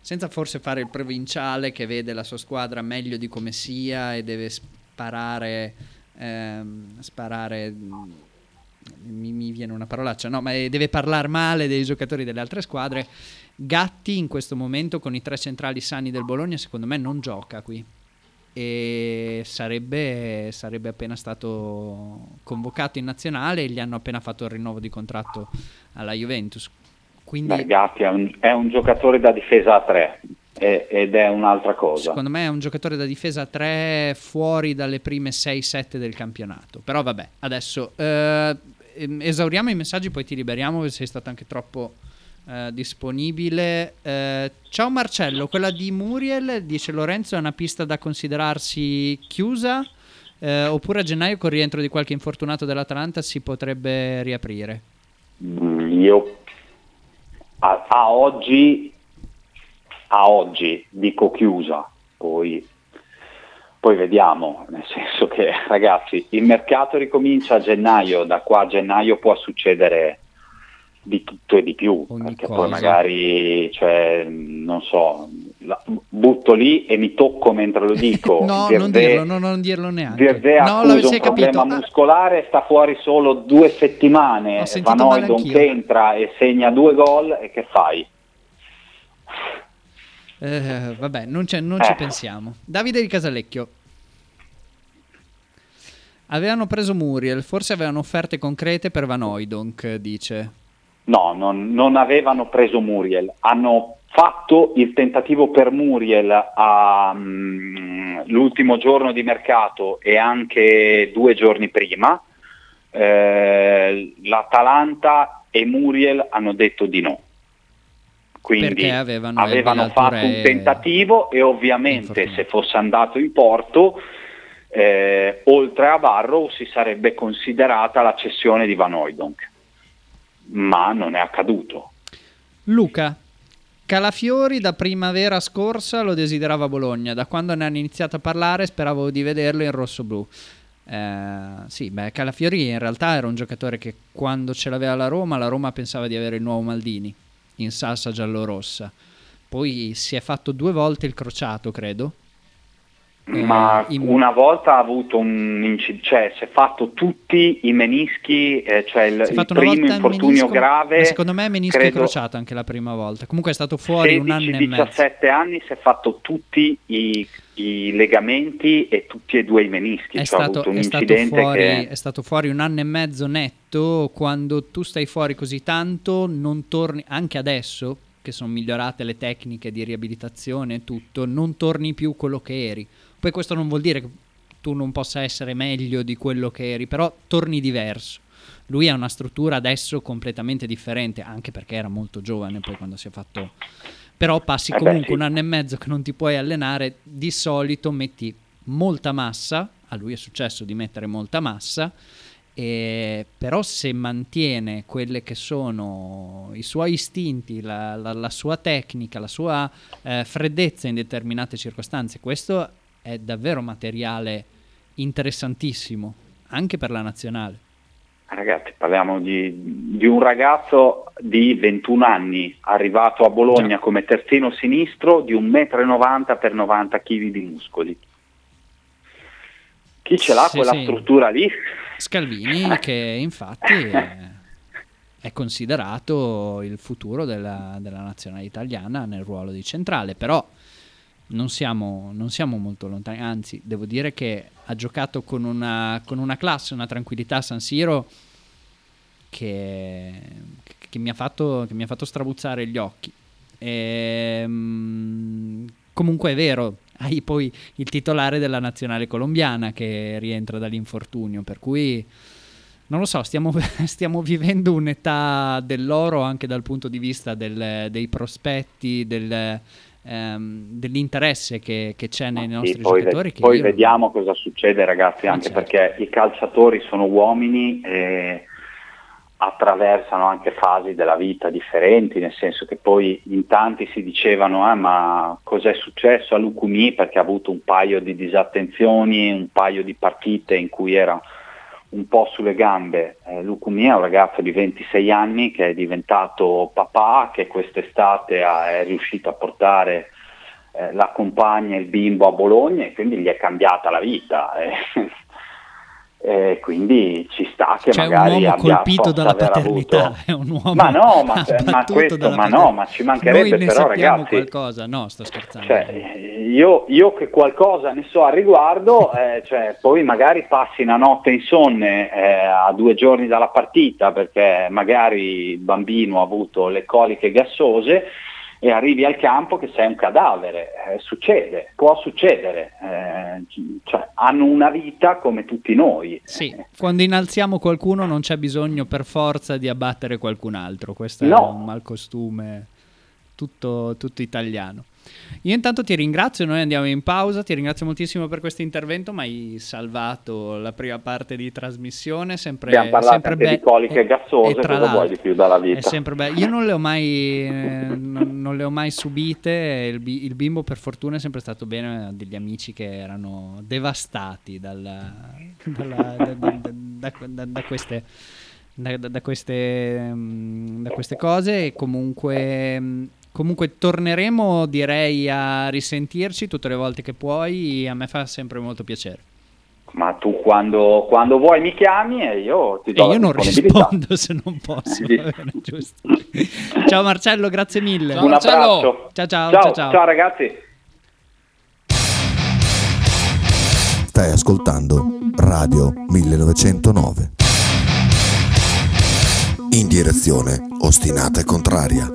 senza forse fare il provinciale che vede la sua squadra meglio di come sia e deve sparare, ehm, sparare mi, mi viene una parolaccia, no, ma eh, deve parlare male dei giocatori delle altre squadre. Gatti in questo momento con i tre centrali sani del Bologna secondo me non gioca qui e sarebbe, sarebbe appena stato convocato in nazionale e gli hanno appena fatto il rinnovo di contratto alla Juventus. Quindi Beh, Gatti è un, è un giocatore da difesa a tre ed è un'altra cosa. secondo me è un giocatore da difesa a 3 fuori dalle prime 6-7 del campionato. Però vabbè, adesso eh, ehm, esauriamo i messaggi, poi ti liberiamo perché sei stato anche troppo eh, disponibile. Eh, ciao Marcello, quella di Muriel, dice Lorenzo, è una pista da considerarsi chiusa eh, oppure a gennaio con il rientro di qualche infortunato dell'Atalanta si potrebbe riaprire? Mm, Io a, a oggi, a oggi dico chiusa, poi, poi vediamo, nel senso che ragazzi il mercato ricomincia a gennaio, da qua a gennaio può succedere di tutto e di più, Ogni perché cosa. poi magari, cioè, non so, la- butto lì e mi tocco mentre lo dico. no, non Virve- dirlo, no, non dirlo neanche. Virve no, accusa un problema capito. Ah, muscolare, sta fuori solo due settimane. Ho sentito Van male Hooydonk anch'io. che entra e segna due gol e che fai? Eh, vabbè, non, c'è- non Eh. ci pensiamo. Davide di Casalecchio. Avevano preso Muriel, forse avevano offerte concrete per Van Hooydonk, dice. No, non, non avevano preso Muriel, hanno fatto il tentativo per Muriel a, mm, l'ultimo giorno di mercato e anche due giorni prima. Eh, L'Atalanta e Muriel hanno detto di no. Quindi Perché avevano avevano fatto un tentativo e ovviamente se fosse andato in porto, eh, oltre a Barrow si sarebbe considerata la cessione di Van Hooydonk ma non è accaduto. Luca. Calafiori da primavera scorsa lo desiderava Bologna, da quando ne hanno iniziato a parlare speravo di vederlo in rosso-blu. Eh, sì, beh, Calafiori in realtà era un giocatore che quando ce l'aveva la Roma, la Roma pensava di avere il nuovo Maldini in salsa giallorossa. Poi si è fatto due volte il crociato, credo. Eh, ma in- una volta ha avuto un incidente, cioè si è fatto tutti i menischi, eh, cioè il, è il primo infortunio menisco, grave. secondo me menisco credo, crociato anche la prima volta. Comunque è stato fuori un anno e mezzo. 16-17 anni si è fatto tutti i, i legamenti e tutti e due i menischi. È cioè, ha stato, avuto un è stato fuori, che... è stato fuori un anno e mezzo netto. Quando tu stai fuori così tanto, non torni anche adesso, che sono migliorate le tecniche di riabilitazione e tutto, non torni più quello che eri. Poi questo non vuol dire che tu non possa essere meglio di quello che eri, però torni diverso. Lui ha una struttura adesso completamente differente, anche perché era molto giovane poi quando si è fatto... Però passi Eh beh, comunque sì. un anno e mezzo che non ti puoi allenare, di solito metti molta massa, a lui è successo di mettere molta massa, e- però se mantiene quelle che sono i suoi istinti, la, la- la sua tecnica, la sua eh, freddezza in determinate circostanze, questo è davvero materiale interessantissimo, anche per la nazionale. ragazzi, parliamo di, di, un ragazzo di 21 anni arrivato a Bologna come terzino sinistro di 1,90 m per 90 kg di muscoli. Chi ce l'ha Sì, quella sì. struttura lì? Scalvini che infatti è, è considerato il futuro della, della nazionale italiana nel ruolo di centrale, però non siamo, non siamo molto lontani, anzi devo dire che ha giocato con una, con una classe, una tranquillità a San Siro che, che mi, ha fatto, che mi ha fatto strabuzzare gli occhi. Ehm, comunque è vero, hai poi il titolare della nazionale colombiana che rientra dall'infortunio, per cui non lo so, stiamo, stiamo vivendo un'età dell'oro anche dal punto di vista del- dei prospetti, del, ehm, dell'interesse che, che c'è nei Sì, nostri poi, giocatori. ve- poi io- vediamo cosa succede ragazzi, Ah, anche certo. perché i calciatori sono uomini e attraversano anche fasi della vita differenti, nel senso che poi in tanti si dicevano "Ah, ma cos'è successo a Lucumi perché ha avuto un paio di disattenzioni, un paio di partite in cui era un po' sulle gambe. Eh, Lucumi è un ragazzo di 26 anni che è diventato papà, che quest'estate ha- è riuscito a portare eh, la compagna e il bimbo a Bologna e quindi gli è cambiata la vita. eh. E quindi ci sta che un magari uomo abbia, colpito dalla paternità, avuto- è un uomo Ma no, ma, ma questo, ma no, ma ci mancherebbe Noi però ragazzi. qualcosa, no, sto scherzando. Cioè, io, io che qualcosa ne so al riguardo, eh, cioè, poi magari passi una notte insonne eh, a due giorni dalla partita perché magari il bambino ha avuto le coliche gassose e arrivi al campo che sei un cadavere. Eh, succede, può succedere. eh, cioè, hanno una vita come tutti noi. Sì, quando innalziamo qualcuno non c'è bisogno per forza di abbattere qualcun altro, questo è No. un malcostume tutto, tutto italiano. Io intanto ti ringrazio, noi andiamo in pausa, ti ringrazio moltissimo per questo intervento, mi hai salvato la prima parte di trasmissione, sempre, Abbiamo parlato sempre anche di be- coliche e- gassose, e cosa vuoi di più dalla vita? È sempre bello. Io non le ho mai, eh, non, non le ho mai subite. Il, il bimbo, per fortuna, è sempre stato bene. Ha degli amici che erano devastati dalla- dalla- da, da- da- queste. Da queste, mm, da queste cose e comunque, mm, comunque torneremo direi a risentirci tutte le volte che puoi a me fa sempre molto piacere Ma tu quando, quando vuoi mi chiami e io ti e do la io non rispondo se non posso Sì. bene, giusto. ciao Marcello grazie mille Ciao, Un Marcello. abbraccio. Ciao, ciao, ciao, ciao, ciao. ragazzi. Stai ascoltando Radio 1909. In direzione ostinata e contraria.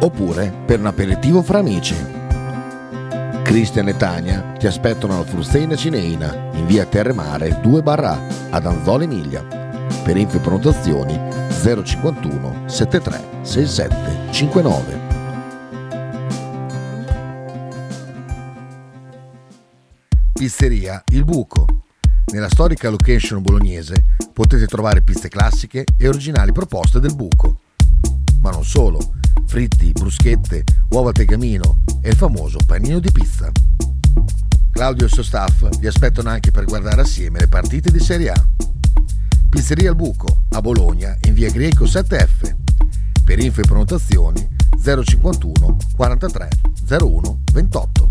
Oppure per un aperitivo fra amici. Cristian e Tania ti aspettano alla Fruzeina Cineina in via Terremare 2 barra ad Anzola Emilia. Per info e prenotazioni 051 73 67 59. Pizzeria Il Buco. Nella storica location bolognese potete trovare pizze classiche e originali proposte del buco. Ma non solo, fritti, bruschette, uova al tegamino e il famoso panino di pizza. Claudio e il suo staff vi aspettano anche per guardare assieme le partite di Serie A. Pizzeria Il Buco, a Bologna, in via Greco 7F. Per info e prenotazioni 051 43 01 28.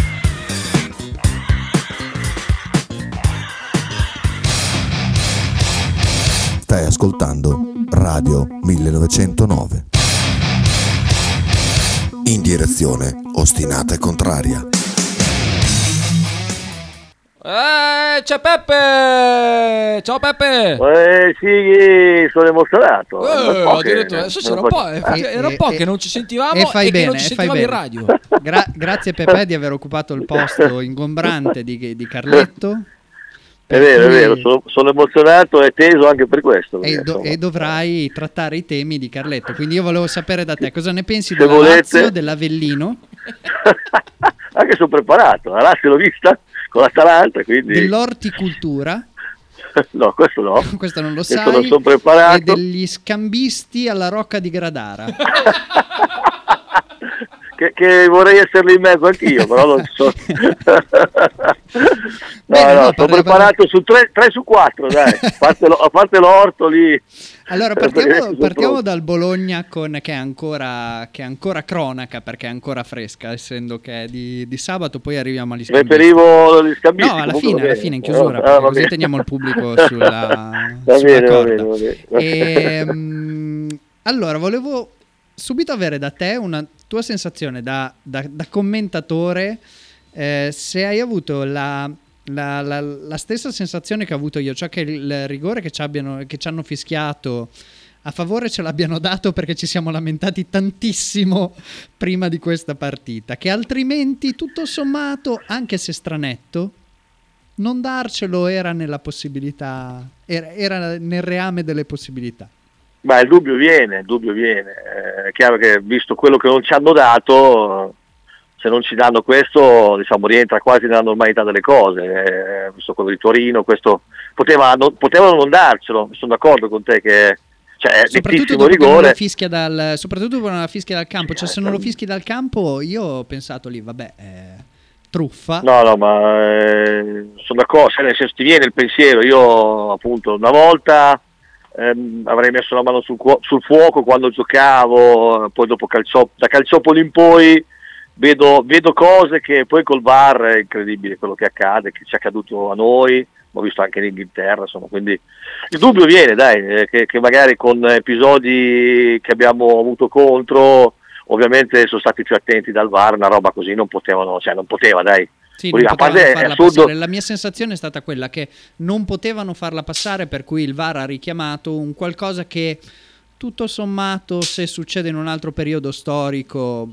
Stai ascoltando Radio 1909. In direzione ostinata e contraria. Eh, c'è Peppe! Ciao Peppe! Eh sì, sono emozionato. Eh, so che- addirittura, adesso c'era un non po', eh, Eh, era un eh, po' eh, che non ci sentivamo e fai che bene, non ci e fai sentivamo in radio. Gra- grazie Pepe di aver occupato il posto ingombrante di, di Carletto. È vero, è vero, sono, sono emozionato e teso anche per questo. E, do- e dovrai trattare i temi di Carletto. Quindi io volevo sapere da te cosa ne pensi Se della volete. Lazio, dell'Avellino, anche sono preparato, la Lazio l'ho vista con l'Atalanta, quindi dell'orticultura, no, questo no. questo non lo Questo sai, non sono preparato. e degli scambisti alla Rocca di Gradara. Che, che vorrei esserli in mezzo anch'io, però non sono. no, no, no, sono preparato su 3, su 4, dai, a parte, lo- a parte l'orto lì. Allora partiamo, partiamo dal Bologna con, che, è ancora, che è ancora cronaca perché è ancora fresca, essendo che è di, di sabato, poi arriviamo agli scambisti. Preferivo gli scambisti. No, alla fine, alla fine in chiusura, Ah, perché va così bene. teniamo il pubblico sulla, Va sulla bene, va bene, va bene. Ehm, allora, volevo subito avere da te una tua sensazione da, da- da commentatore, eh, se hai avuto la, la- la- la stessa sensazione che ho avuto io, cioè che il rigore che ci, abbiano, che ci hanno fischiato a favore ce l'abbiano dato perché ci siamo lamentati tantissimo prima di questa partita, che altrimenti tutto sommato, anche se stranetto, non darcelo era nella possibilità, era, era nel reame delle possibilità. Ma il dubbio viene, il dubbio viene. Eh, È chiaro che visto quello che non ci hanno dato, se non ci danno questo, diciamo, rientra quasi nella normalità delle cose. Eh, visto quello di Torino, questo poteva, non- potevano non darcelo, sono d'accordo con te che cioè, Soprattutto dopo rigore. fischia dal, soprattutto dopo la fischia dal campo, cioè se non lo fischi dal campo io ho pensato lì, vabbè, eh, truffa. No, no, ma eh, sono d'accordo, nel senso ti viene il pensiero, io appunto una volta ehm, avrei messo la mano sul, cuo- sul fuoco quando giocavo, poi dopo calcio- da Calciopoli in poi vedo, vedo cose che poi col VAR è incredibile quello che accade, che ci è accaduto a noi, ho visto anche in Inghilterra, insomma, quindi il dubbio viene, dai, eh, che, che magari con episodi che abbiamo avuto contro, ovviamente sono stati più attenti dal VAR, una roba così non potevano, cioè non poteva, dai. Sì, non a parte farla assurdo-. La mia sensazione è stata quella che non potevano farla passare, per cui il VAR ha richiamato un qualcosa che tutto sommato, se succede in un altro periodo storico,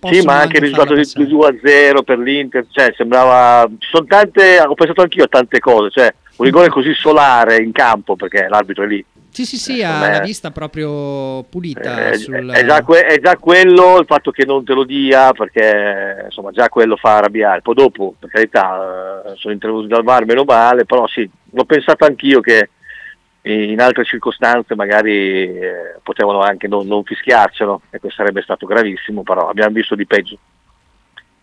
Sì, ma anche il risultato di passare. 2-0 per l'Inter, cioè sembrava, ci sono tante, ho pensato anch'io a tante cose, cioè un rigore così solare in campo perché l'arbitro è lì. Sì, sì, sì, Eh, ha secondo la me- vista proprio pulita. Eh, sul... è, già que- è già quello il fatto che non te lo dia perché insomma già quello fa arrabbiare. Poi dopo, per carità, eh, sono intervenuti dal VAR meno male, però sì, l'ho pensato anch'io che in altre circostanze magari eh, potevano anche non, non fischiarcelo e questo sarebbe stato gravissimo, però abbiamo visto di peggio.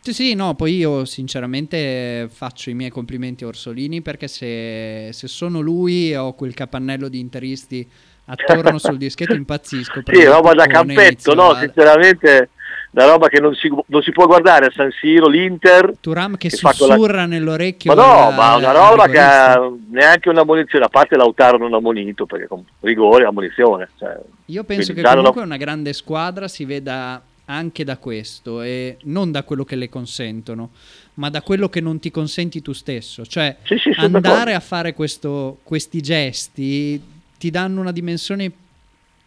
Sì, sì, no, poi io sinceramente faccio i miei complimenti a Orsolini perché se, se sono lui e ho quel capannello di interisti attorno sul dischetto impazzisco. Sì, roba da campetto, no? a- Sinceramente, la roba che non si, non si può guardare a San Siro, l'Inter. Turam che che con la- sussurra nell'orecchio. Ma no, al- ma una roba che ha neanche una munizione, a parte Lautaro non ha munito, perché con rigore ha munizione. Cioè, Io penso che comunque una grande squadra si veda anche da questo e non da quello che le consentono, ma da quello che non ti consenti tu stesso. Cioè Sì, sì, andare a fare questo- questi gesti ti danno una dimensione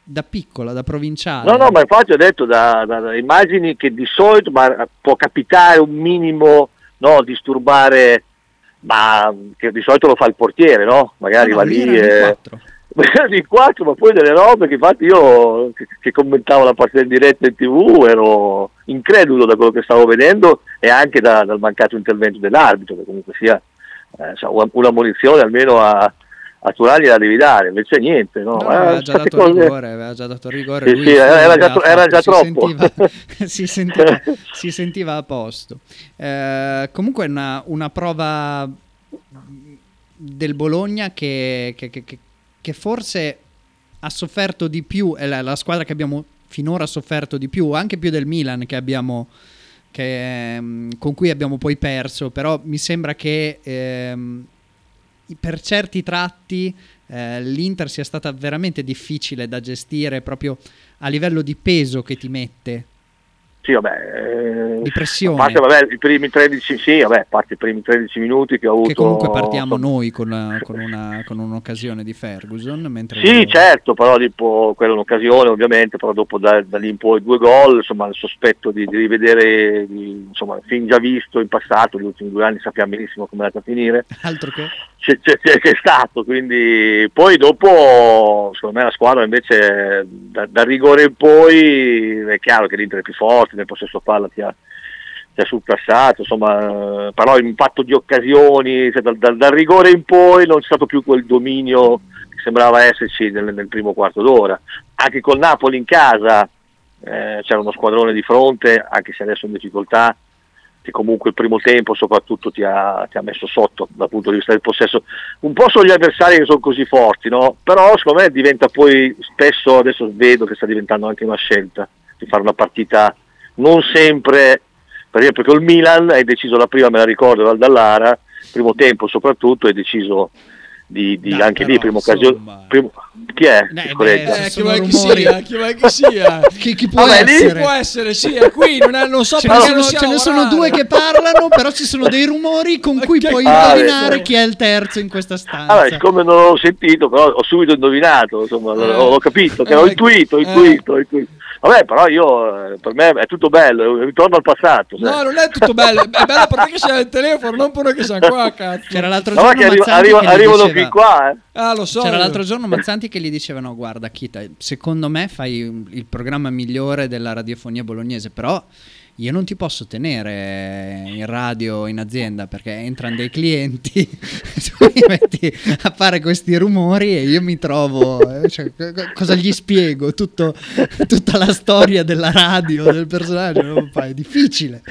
da piccola, da provinciale. No, no, ma infatti ho detto da, da- da immagini che di solito può capitare un minimo no, disturbare, ma che di solito lo fa il portiere, no? Magari No, va no, lì lì erano in e... quattro. di quattro, ma poi delle robe che infatti io che, commentavo la partita in diretta in tv ero incredulo da quello che stavo vedendo e anche da- dal mancato intervento dell'arbitro, che comunque sia eh, sa, una, munizione almeno a, a Turani la devi dare, invece niente, no? No, Eh, aveva già queste dato il cose- rigore, aveva già dato rigore. Sì, lui sì, era già tro- era già si troppo. sentiva- si, sentiva, si sentiva a posto. Eh, comunque è una, una prova del Bologna che, che- che- che- forse ha sofferto di più, è la, la squadra che abbiamo finora sofferto di più, anche più del Milan che abbiamo che, ehm, con cui abbiamo poi perso, però mi sembra che ehm, per certi tratti eh, l'Inter sia stata veramente difficile da gestire proprio a livello di peso che ti mette. Sì, vabbè, eh, Di pressione. A parte, vabbè, i primi 13, sì, vabbè, parte i primi 13 minuti che ho avuto. Che comunque partiamo noi con, la- con una- con un'occasione di Ferguson. Mentre Sì, certo, però tipo, quella è un'occasione ovviamente, però dopo da, da lì in poi due gol, insomma il sospetto di, di rivedere, di, insomma, fin già visto in passato, gli ultimi due anni sappiamo benissimo come è andata a finire, Altro che... c'è, c'è- c'è- stato, quindi poi dopo secondo me la squadra invece da, dal rigore in poi è chiaro che l'Inter è più forte, nel possesso palla ti ha, ti ha surclassato, insomma, eh, però in fatto di occasioni, cioè, dal, dal- dal rigore in poi non c'è stato più quel dominio che sembrava esserci nel, nel primo quarto d'ora. Anche col Napoli in casa eh, c'era uno squadrone di fronte, anche se adesso in difficoltà, che comunque il primo tempo soprattutto ti ha, ti ha messo sotto dal punto di vista del possesso. Un po' sono gli avversari che sono così forti, no? però secondo me diventa poi spesso, adesso vedo che sta diventando anche una scelta di fare una partita non sempre, per esempio col Milan hai deciso la prima, me la ricordo, dal Dallara, primo tempo soprattutto hai deciso di, di anche lì, però, prima occasione, primo- chi è? Beh, collega? se Eh, chi vuoi che sia, chi vuoi che sia. Chi, chi può Vabbè, lì Chi essere? può essere, sì, è qui, non, è- non so Ce ne, perché sono, non sia ce ne sono due che parlano, però ci sono dei rumori con cui puoi cazzo? indovinare chi è il terzo in questa stanza. Allora, siccome non l'ho sentito, però ho subito indovinato, insomma, Eh. ho, ho capito, che Eh, ho intuito, ho eh. intuito, ho intuito. Vabbè, però io, eh, per me è tutto bello, ritorno al passato. sai. No, non è tutto bello, è bello per te che sei al telefono, non per noi che siamo qua, cazzo. C'era l'altro Ma giorno che gli arrivano diceva- fin qua, eh. Ah, lo so. C'era io. l'altro giorno Mazzanti che gli dicevano guarda Kita, secondo me fai il programma migliore della radiofonia bolognese, però io non ti posso tenere in radio in azienda perché entrano dei clienti, tu mi metti a fare questi rumori e io mi trovo, eh, cioè, co- co- cosa gli spiego? Tutto- tutta la storia della radio, del personaggio, no? Fa, è difficile.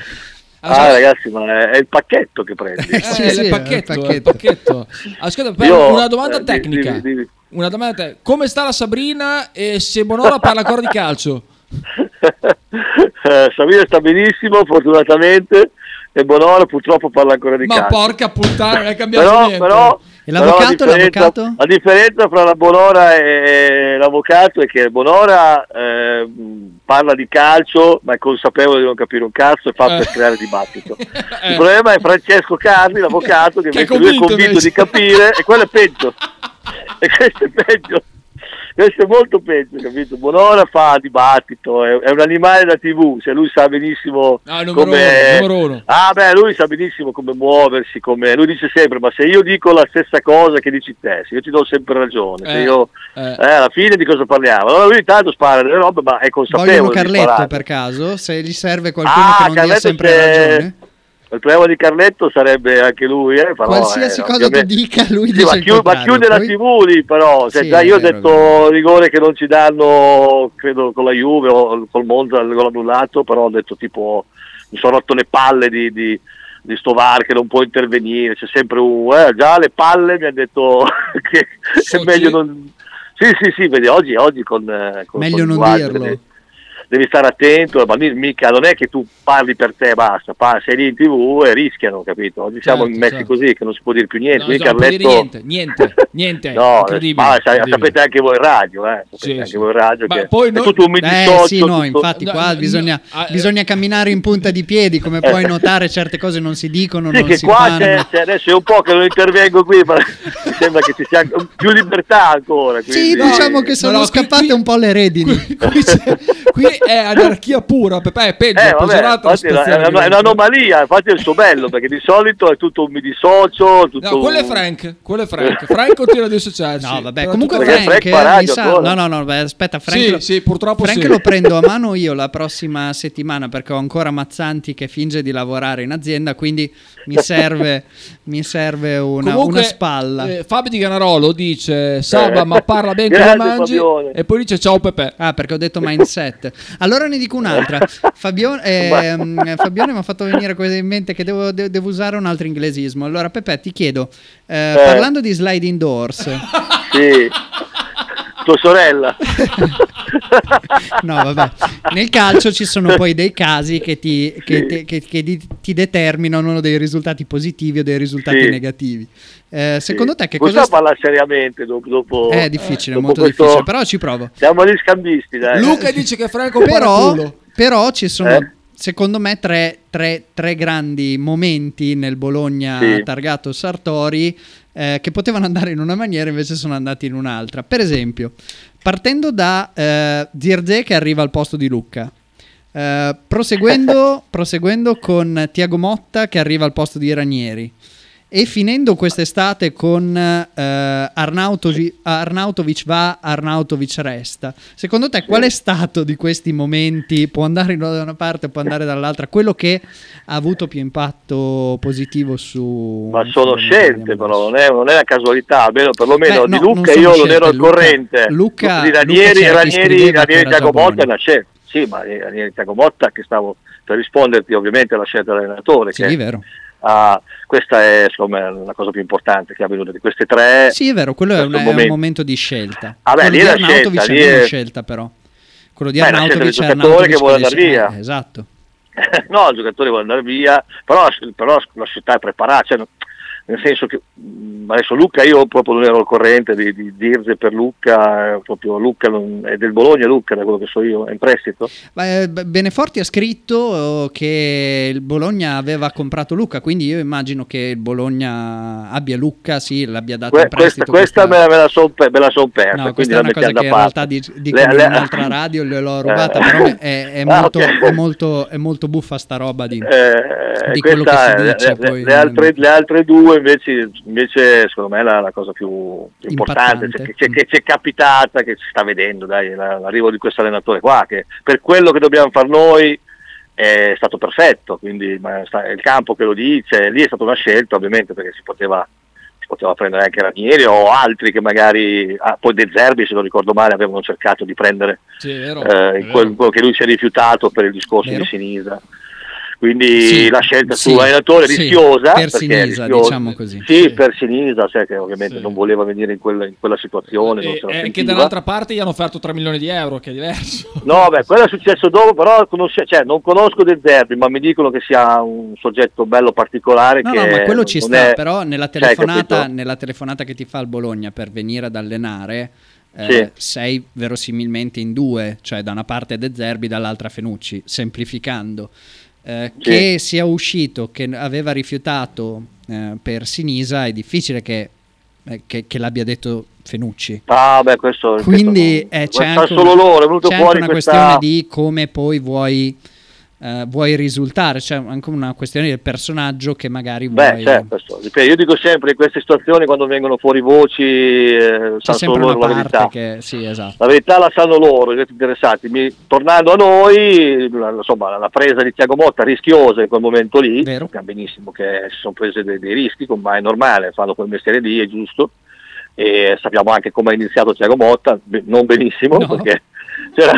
Ah, ragazzi, ma è, il pacchetto che prendi. Eh, Sì, il sì, pacchetto, è il il pacchetto. Ascolta, per Io- una domanda eh, tecnica. dimmi, dimmi. Una domanda te- Come sta la Sabrina e se Bonora parla ancora di calcio? Eh, Sabine sta benissimo, fortunatamente, e Bonora purtroppo parla ancora di Ma calcio. porca puttana, non è cambiato però, niente. però, E l'avvocato, però la differenza- l'avvocato? La differenza fra la Bonora e l'avvocato è che Bonora eh, parla di calcio, ma è consapevole di non capire un cazzo e fa Eh. per creare dibattito. Eh. Il problema è Francesco Carli, l'avvocato, che, Che è invece lui è convinto convinto invece. di capire, e quello è peggio. e questo è peggio. Questo è molto peggio, capito? Bonora fa dibattito, è, è un animale da tv, cioè lui sa benissimo Ah, come... uno, numero uno. Ah beh, lui sa benissimo come muoversi, come... lui dice sempre, ma se io dico la stessa cosa che dici te, se io ti do sempre ragione, se Eh, io... eh. eh, alla fine di cosa parliamo? Allora lui intanto spara delle robe, ma è consapevole Vogliono Carletto per caso, se gli serve qualcuno Ah, che non dia Carletto sempre c'è- ragione. Il problema di Carletto sarebbe anche lui, eh, però, Qualsiasi eh, cosa tu ovviamente- dica, lui Sì, dice ma, il chiu- ma chiude la Poi- TV lì però, cioè, Sì, già io ho è detto è vero. rigore che non ci danno, credo con la Juve o col Monza il gol annullato, però ho detto tipo, mi sono rotto le palle di, di, di sto VAR che non può intervenire, c'è sempre un, eh, già le palle mi ha detto che è Soci? meglio non... Sì, sì, sì, vedi, oggi, oggi con, eh, con Meglio con non linguaggio dirlo. Devi, stare attento, ma mi- mica non è che tu parli per te e basta, sei lì in tv e rischiano, capito? Oggi siamo Certo, messi certo. così che non si può dire più niente, No, puoi dire Carletto... niente, niente, niente, No, incredibile, ma incredibile. sapete anche voi in radio, eh? Sapete Sì, anche sì. voi radio Ma che poi è noi- tutto un Eh dissocio, sì, no, tutto- infatti qua no, bisogna, no, eh, bisogna camminare in punta di piedi, come puoi notare certe cose non si dicono, Sì, non che si qua fanno. c'è, c'è- adesso è un po' che non intervengo qui, ma mi sembra che ci sia più libertà ancora. Sì, quindi- diciamo che No, sono scappate qui- un po' le redini. Qui, qui è anarchia pura, Pepe, è peggio, Eh, è vabbè, è, una- è una- è un'anomalia, infatti è il suo bello, perché di solito è tutto un mi dissocio, tutto No, quello è Frank, quello è Frank. Frank continua ad dissociarsi. No, vabbè, Però comunque Frank, Frank fa eh, sa-? No, no, no, beh, aspetta, Frank, Sì, lo, sì, purtroppo Frank sì. lo prendo a mano io la prossima settimana perché ho ancora Mazzanti che finge di lavorare in azienda, quindi mi serve, mi serve una, Comunque, una spalla. eh, Fabio Di Ganarolo dice Saba Eh. ma parla bene come mangi Fabione. e poi dice ciao Pepe. Ah, perché ho detto mindset. Allora ne dico un'altra. Fabio- ehm, Fabione mi ha fatto venire que- in mente che devo, de- devo usare un altro inglesismo. Allora, Pepe, ti chiedo, eh, parlando di sliding doors, Sì. Tua sorella. No, vabbè. Nel calcio ci sono poi dei casi che ti, che te- che- che di- ti determinano dei risultati positivi o dei risultati Sì. negativi. Eh, secondo te che Possiamo cosa... parlare seriamente dopo, dopo- È difficile, dopo molto questo- difficile, però ci provo. Siamo gli scambisti, dai. Luca dice che Franco Però, però ci sono, Eh? Secondo me, tre, tre- tre grandi momenti nel Bologna Sì. targato Sartori eh, che potevano andare in una maniera invece sono andati in un'altra. Per esempio, partendo da eh, Zirze che arriva al posto di Lucca. Eh, proseguendo, proseguendo con Tiago Motta che arriva al posto di Ranieri e finendo quest'estate con eh, Arnautovi- Arnautovic va, Arnautovic resta. Secondo te qual è stato di questi momenti, può andare da una parte, può andare dall'altra, quello che ha avuto più impatto positivo su... Ma sono scelte, però non è, non è una casualità, almeno perlomeno Beh, di no, non Lucca sono io non scelte, ero al Luca- corrente. Luca- di Luca Ranieri, chi Ranieri, Ranieri era Tiago già buono. Motta è una scelta. Sì, ma Ranieri Tiago Motta che stavo per risponderti ovviamente alla scelta dell'allenatore. Sì, che, è vero. Ah, questa è me la cosa più importante che è avvenuta di queste tre. Sì, è vero, quello è un, è un momento. di scelta. Ah, beh, quello lì di è Arnautovic scelta, lì è- scelta però. Quello di Arnautovic è giocatore che vuole andare via. eh, esatto. no, il giocatore vuole andare via, però, la- però la città è preparata, cioè, nel senso che mh, adesso Lucca io proprio non ero al corrente di, di Dirze per Lucca, eh, proprio Lucca non- è del Bologna Lucca, da quello che so io, è in prestito. Ma, eh, B- Beneforti ha scritto eh, che il Bologna aveva comprato Lucca, quindi io immagino che il Bologna abbia Lucca, sì, l'abbia dato Que- in questa prestito. questa questa- me la, me la son me la son persa, No, questa è una cosa che in realtà dic- dicono Le- le- un'altra radio, gliel'ho rubata, Eh. però è, è Ah, molto, è, molto, è molto buffa sta roba di, Eh, di quello che questa si dice. le, poi le altre, le altre due invece, invece secondo me è la, la cosa più, più importante cioè, che, ci è capitata, che si sta vedendo, dai, la- l'arrivo di questo allenatore qua, che per quello che dobbiamo fare noi è stato perfetto, quindi ma sta- è il campo che lo dice, lì è stata una scelta ovviamente perché si poteva, si poteva prendere anche Ranieri o altri che magari, ah, poi De Zerbi se non ricordo male avevano cercato di prendere Sì, vero. eh, quel- quello che lui si è rifiutato per il discorso Vero. di Sinisa. Quindi Sì, la scelta sì, sull'allenatore sì, rischiosa per Sinisa, rischiosa. diciamo così. Sì, Sì. per Sinisa, sai che ovviamente Sì. non voleva venire in quella, in quella situazione. non E- se la e che sentiva. dall'altra parte gli hanno offerto 3 milioni di euro, che è diverso. No, beh, quello è successo dopo, però conosce- cioè, non conosco De Zerbi, ma mi dicono che sia un soggetto bello particolare. No, che no, ma quello ci non sta, è- però nella Cioè, telefonata, nella telefonata che ti fa il Bologna per venire ad allenare, eh, Sì. sei verosimilmente in due, cioè da una parte De Zerbi, dall'altra Fenucci, semplificando. Eh, Sì. Che sia uscito, che aveva rifiutato eh, per Sinisa, è difficile che, eh, che- che l'abbia detto Fenucci. Ah, beh, questo, Quindi questo eh, non- c'è sa anche, solo una, loro, è venuto c'è anche una questa... questione di come poi vuoi, eh, vuoi risultare, c'è anche una questione del personaggio che magari vuoi... Beh, certo, questo. Ripeto, io dico sempre in queste situazioni quando vengono fuori voci eh, sanno solo una loro la verità. che... Sì, esatto. La verità la sanno loro, i interessati. Mi- tornando a noi, la, insomma, la presa di Tiago Motta rischiosa in quel momento lì, Vero. sappiamo benissimo che si sono prese dei, dei rischi, ma è normale, fanno quel mestiere lì, è giusto. E sappiamo anche come ha iniziato Tiago Motta, non benissimo, No. perché c'era,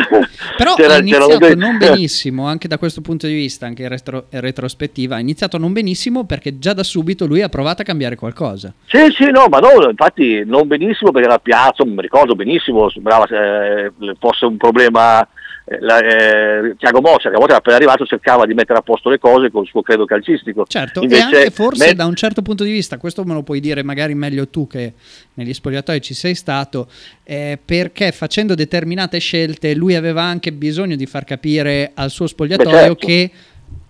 Però c'era- ha iniziato dei- non benissimo, anche da questo punto di vista, anche in, retro- in retrospettiva, ha iniziato non benissimo perché già da subito lui ha provato a cambiare qualcosa. Sì, sì, no, ma no, infatti non benissimo perché la piazza, mi ricordo benissimo, sembrava eh, fosse un problema. La- eh, Tiago Mossa, che a volte era appena arrivato, cercava di mettere a posto le cose con il suo credo calcistico. Certo, Invece, e anche forse me- da un certo punto di vista, questo me lo puoi dire magari meglio tu che negli spogliatoi ci sei stato, eh, perché facendo determinate scelte lui aveva anche bisogno di far capire al suo spogliatoio Beh, certo. che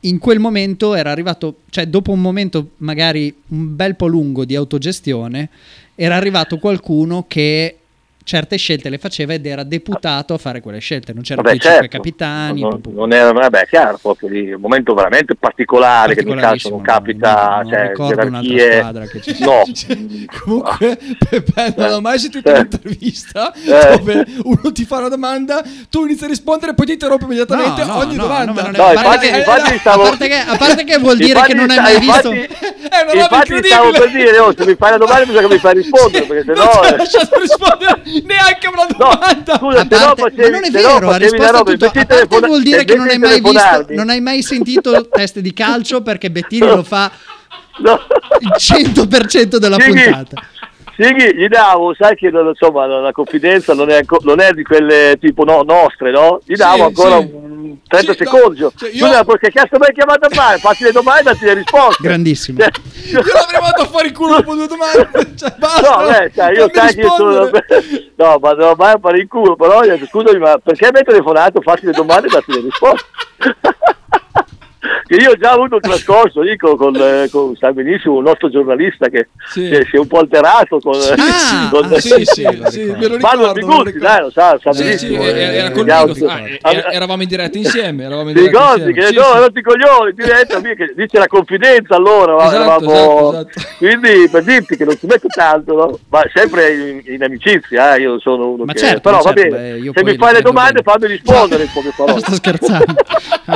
in quel momento era arrivato, cioè dopo un momento magari un bel po' lungo di autogestione, era arrivato qualcuno che certe scelte le faceva ed era deputato a fare quelle scelte, non c'erano Vabbè, più i cinque certo. capitani. Non, non era, vabbè, chiaro, proprio lì, un momento veramente particolare che nel calcio non capita, non- non cioè, ricordo un'altra gerarchie. squadra che ci sia. No, Comunque, Peppe, non ho mai sentito Eh. un'intervista Eh. dove uno ti fa una domanda, tu inizi a rispondere e poi ti interrompe immediatamente No, no, ogni no, domanda. no, non è- No, a infatti, parte che- infatti stavo... a parte che- a parte che vuol dire che non hai mai visto- È una infatti stavo per dire, oh, se mi fai la domanda bisogna che mi fai rispondere, perché non sennò... ti ha eh, lasciato rispondere neanche una No, domanda. scusa, A se no parte- facevi, ma non è no vero, ha la risposto roba, tutto. A parte vuol dire che non hai mai visto, non hai mai sentito test di calcio perché Bettini lo fa No. il 100% della Sighi, puntata. Sighi gli davo, sai che non- insomma la confidenza non è, non è di quelle tipo no, nostre, no? Gli davo Sì, ancora sì. un 30 Sì, no, secondi. cioè, io- Scusa, perché cazzo mi hai chiamato a fare? Fatti le domande e datti le risposte. Grandissimo. Cioè, Io l'avrei mandato a fare il culo dopo due domande. Cioè, basta. No, beh, sai, io sai che io sono. No, ma non mai a fare il culo, però gli ho detto, scusami, ma perché mi hai telefonato? Fatti le domande e datti le risposte. Che io ho già avuto un trascorso lì con, con, eh, con- sai benissimo, un nostro giornalista che, Sì. si è un po' alterato con, Sì, sì, con- ah, sì, sì, sì, me lo Manuel ricordo. me lo Bigutti, dai, lo sa, sa Sì, sì, benissimo. era, eh, Ah, eh, eravamo in diretta insieme. Eravamo in diretta ricordi insieme. che Sì, no, sì. non ti coglioni, ti detto, mica, che dice la confidenza allora, Esatto, eravamo- esatto, esatto. quindi per dirti che non ci metto tanto, no? ma sempre in, in amicizia, eh, io sono uno Ma che... certo, però ma va certo, bene, beh, se mi fai le domande bene. fammi rispondere in poche parole. Sto scherzando,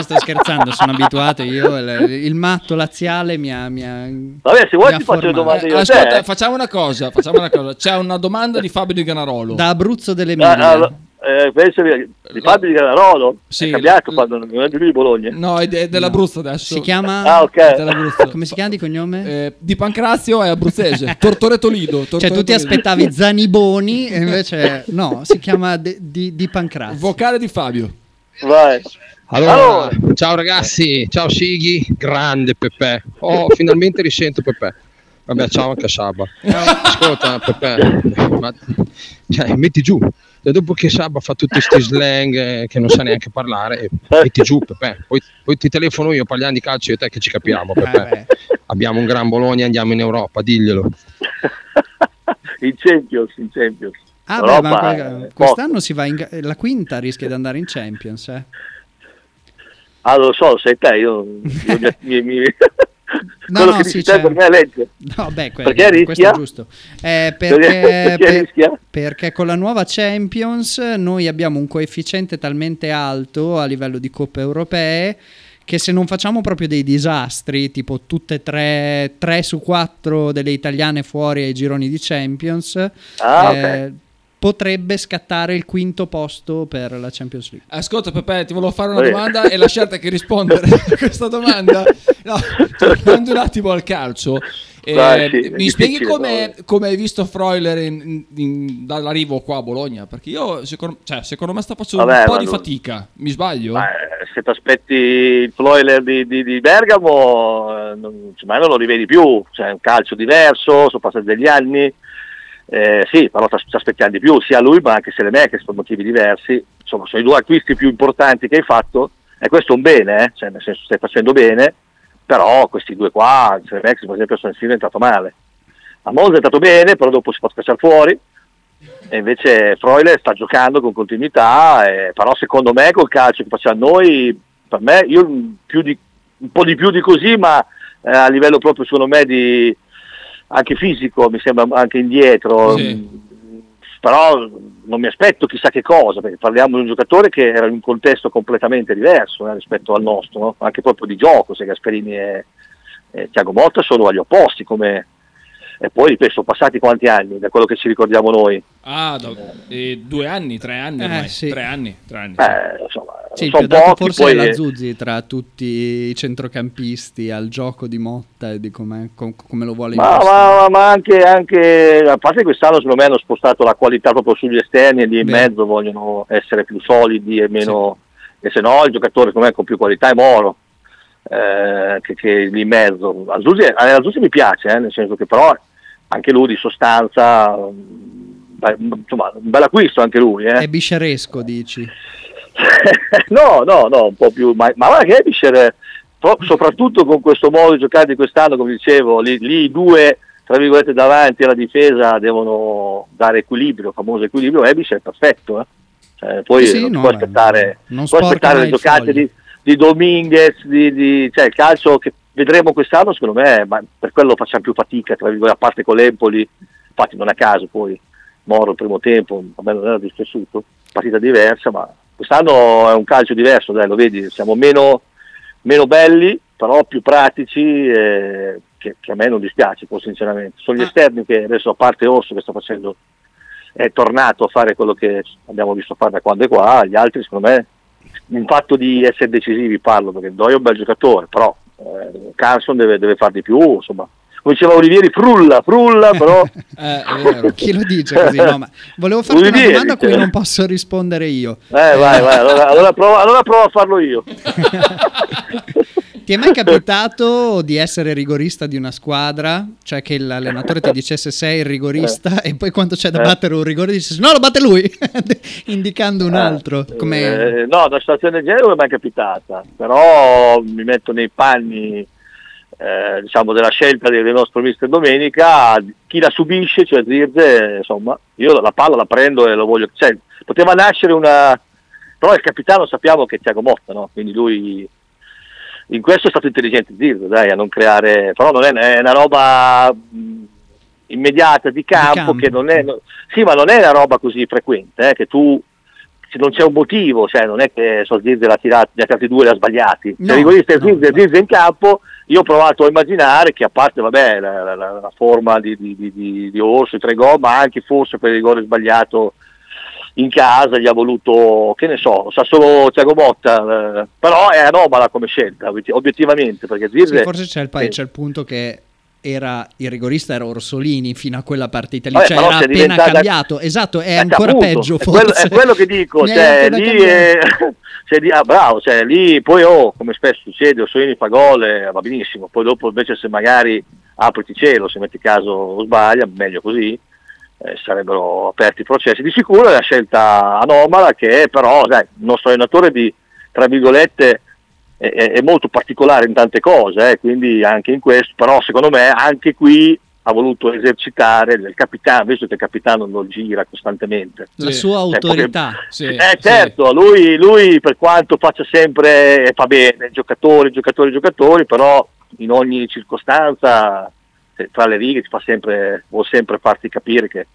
sto scherzando, sono abituato io. Il, il matto laziale mi ha. Mi ha Vabbè, se vuoi ti faccio le domande io Eh, ascolta, te. eh. facciamo una cosa. Facciamo una cosa. C'è una domanda di Fabio Di Ganarolo. Da Abruzzo Ah, dell'Emilia. ah, eh, penso di, Fabio di Granarolo, Sì, è cambiato l- quando non è di lui di Bologna. No, è, de- dell'Abruzzo adesso. si chiama. Ah, ok. Dell'Abruzzo. Come si chiama di cognome? Eh, di Pancrazio è abruzzese. Tortoreto Lido. cioè, Tortoreto tu ti aspettavi Zaniboni, e invece no, si chiama de- di, di Pancrazio. Vocale di Fabio. Vai. Allora, Allora. ciao ragazzi, ciao Sighi, grande Peppe. Oh, finalmente risento Peppe. Vabbè, ciao anche a Saba. Ascolta Peppe, ma, cioè, metti giù. E dopo che Saba fa tutti questi slang eh, che non sa neanche parlare, eh, metti giù Peppe. Poi, poi ti telefono io, parliamo di calcio io e te che ci capiamo. Eh, beh. Abbiamo un gran Bologna, andiamo in Europa, diglielo. in Champions, in Champions. Ah, beh, ma eh, que- quest'anno si va in la quinta rischia di andare in Champions. Eh. Ah, lo so, sei te, io... io mi, mi- No, quello no, che sì, c'è- per me è legge. No, beh, que- Perché rischia? questo è giusto. Eh, Perché- perché, perché per- rischia? perché con la nuova Champions noi abbiamo un coefficiente talmente alto a livello di coppe europee che se non facciamo proprio dei disastri, tipo tutte e tre, tre su quattro delle italiane fuori ai gironi di Champions, Ah, eh, potrebbe scattare il quinto posto per la Champions League. Ascolta Peppe, ti volevo fare una Sì. domanda e lasciarti che rispondere a questa domanda. No, tornando un attimo al calcio, eh, Dai, sì, mi spieghi come, hai visto Freuler in- in- dall'arrivo qua a Bologna? Perché io, secondo, cioè, secondo me, sta facendo Vabbè, un po' di lui- fatica. Mi sbaglio? Ma, eh, se ti aspetti il Floiler di, di- di Bergamo, eh, non, insomma, non lo rivedi più, c'è un calcio diverso, sono passati degli anni, eh, sì, però ci aspettiamo di più, sia lui ma anche Selemakis per motivi diversi, insomma sono i due acquisti più importanti che hai fatto e questo è un bene, eh, cioè, nel senso stai facendo bene, però questi due qua, Selemakis per esempio a San Siro è entrato male, a Monza è entrato bene, però dopo si può scacciare fuori, e invece Freuler sta giocando con continuità, eh, però secondo me col calcio che facciamo noi, per me, io di- un po' di più di così, ma eh, a livello proprio secondo me di anche fisico, mi sembra anche indietro. Sì. Mm, Però non mi aspetto chissà che cosa, perché parliamo di un giocatore che era in un contesto completamente diverso eh, rispetto al nostro, no? anche proprio di gioco, se Gasperini e, e Tiago Motta sono agli opposti, come, e poi ripeto, sono passati quanti anni da quello che ci ricordiamo noi? Ah, da- eh, due anni, tre anni Eh, ormai. sì. Tre anni, tre anni. Eh, insomma, Sì, sono pochi, forse poi la Zuzzi tra tutti i centrocampisti al gioco di Motta e di come, com- come lo vuole Ma, ma- ma anche, anche, a parte che quest'anno secondo me hanno spostato la qualità proprio sugli esterni e lì in Bene. mezzo vogliono essere più solidi e meno... E se no il giocatore con più qualità è Moro, eh, che, che lì in mezzo. Azuzzi, eh, Azuzzi mi piace, eh, nel senso che però anche lui di sostanza, mm, beh, insomma un bel acquisto anche lui. Eh. È bisceresco, dici? no, no, no, un po' più, ma, ma guarda che Ebischer, eh, pro- soprattutto con questo modo di giocare di quest'anno, come dicevo, lì, lì due, tra virgolette, davanti alla difesa devono dare equilibrio, famoso equilibrio, Ebischer è perfetto, eh. Cioè, poi Sì, non no, ma aspettare, non sporca aspettare le giocate foglio. di, di Dominguez, di, di- cioè il calcio che vedremo quest'anno, secondo me, ma per quello facciamo più fatica, tra virgolette, a parte con l'Empoli, infatti non a caso poi Moro il primo tempo, a me non era dispiaciuto, partita diversa, ma quest'anno è un calcio diverso, dai, lo vedi, siamo meno, meno belli, però più pratici, eh, che, che a me non dispiace, poi, sinceramente. Sono gli Ah. esterni che adesso, a parte Orso che sta facendo, è tornato a fare quello che abbiamo visto fare da quando è qua, gli altri secondo me, in fatto di essere decisivi parlo, perché Doi è un bel giocatore, però eh, Carson deve, deve fare di più, insomma, come diceva Olivieri, frulla, frulla, però... Eh. Chi lo dice così? No, ma volevo farti una Olivieri, domanda a cui sì. non posso rispondere io. Eh, vai, vai, allora, allora prova, allora prova a farlo io. Ti è mai capitato di essere rigorista di una squadra? Cioè che l'allenatore ti dicesse sei il rigorista e poi quando c'è da Eh. battere un rigore dici no lo batte lui, indicando un altro. Come... Eh, no, una situazione del genere non mi è mai capitata, però mi metto nei panni eh, diciamo della scelta del del nostro mister Domenica, chi la subisce, cioè Zirze, insomma, io la palla la prendo e lo voglio, cioè, poteva nascere una, però il capitano sappiamo che è Tiago Motta, no? quindi lui in questo è stato intelligente Zirze, dai, a non creare, però non è, è una roba mh, immediata di campo, campo. che non è, no- sì, ma non è una roba così frequente, eh, che tu se non c'è un motivo, cioè non è che so Zirze l'ha tirato, ne ha tirati due e li ha sbagliati. No, se il rigorista no, Zirze, no. In campo, io ho provato a immaginare che a parte vabbè, la, la- la- forma di, di, di, di- di Orso, i tre gol, ma anche forse per il rigore sbagliato in casa gli ha voluto, che ne so, sa solo Tiago Motta, eh, però è anomala come scelta, obiet- obiettivamente, perché Zirze... Sì, forse c'è il, pa- c'è il punto che era il rigorista era Orsolini fino a quella partita lì, Vabbè, cioè era appena diventata- cambiato. Esatto, è Eh, ancora appunto, peggio è quello, forse. è quello che dico, cioè, lì, è, cioè, lì- ah, bravo, cioè, lì poi oh, come spesso succede, Orsolini fa gol e va benissimo, poi dopo invece se magari apriti cielo, se metti caso o sbaglia, meglio così, eh, sarebbero aperti i processi. Di sicuro è una scelta anomala che però sai, il nostro allenatore di, tra virgolette, è, è- è molto particolare in tante cose, eh, quindi anche in questo, però secondo me anche qui ha voluto esercitare il capitano, visto che il capitano non gira costantemente. La Sì. sua Eh, autorità. Sì, Eh sì. certo, lui, lui per quanto faccia sempre, fa bene, giocatori, giocatori, giocatori, però in ogni circostanza, tra le righe, ti fa sempre, vuol sempre farti capire che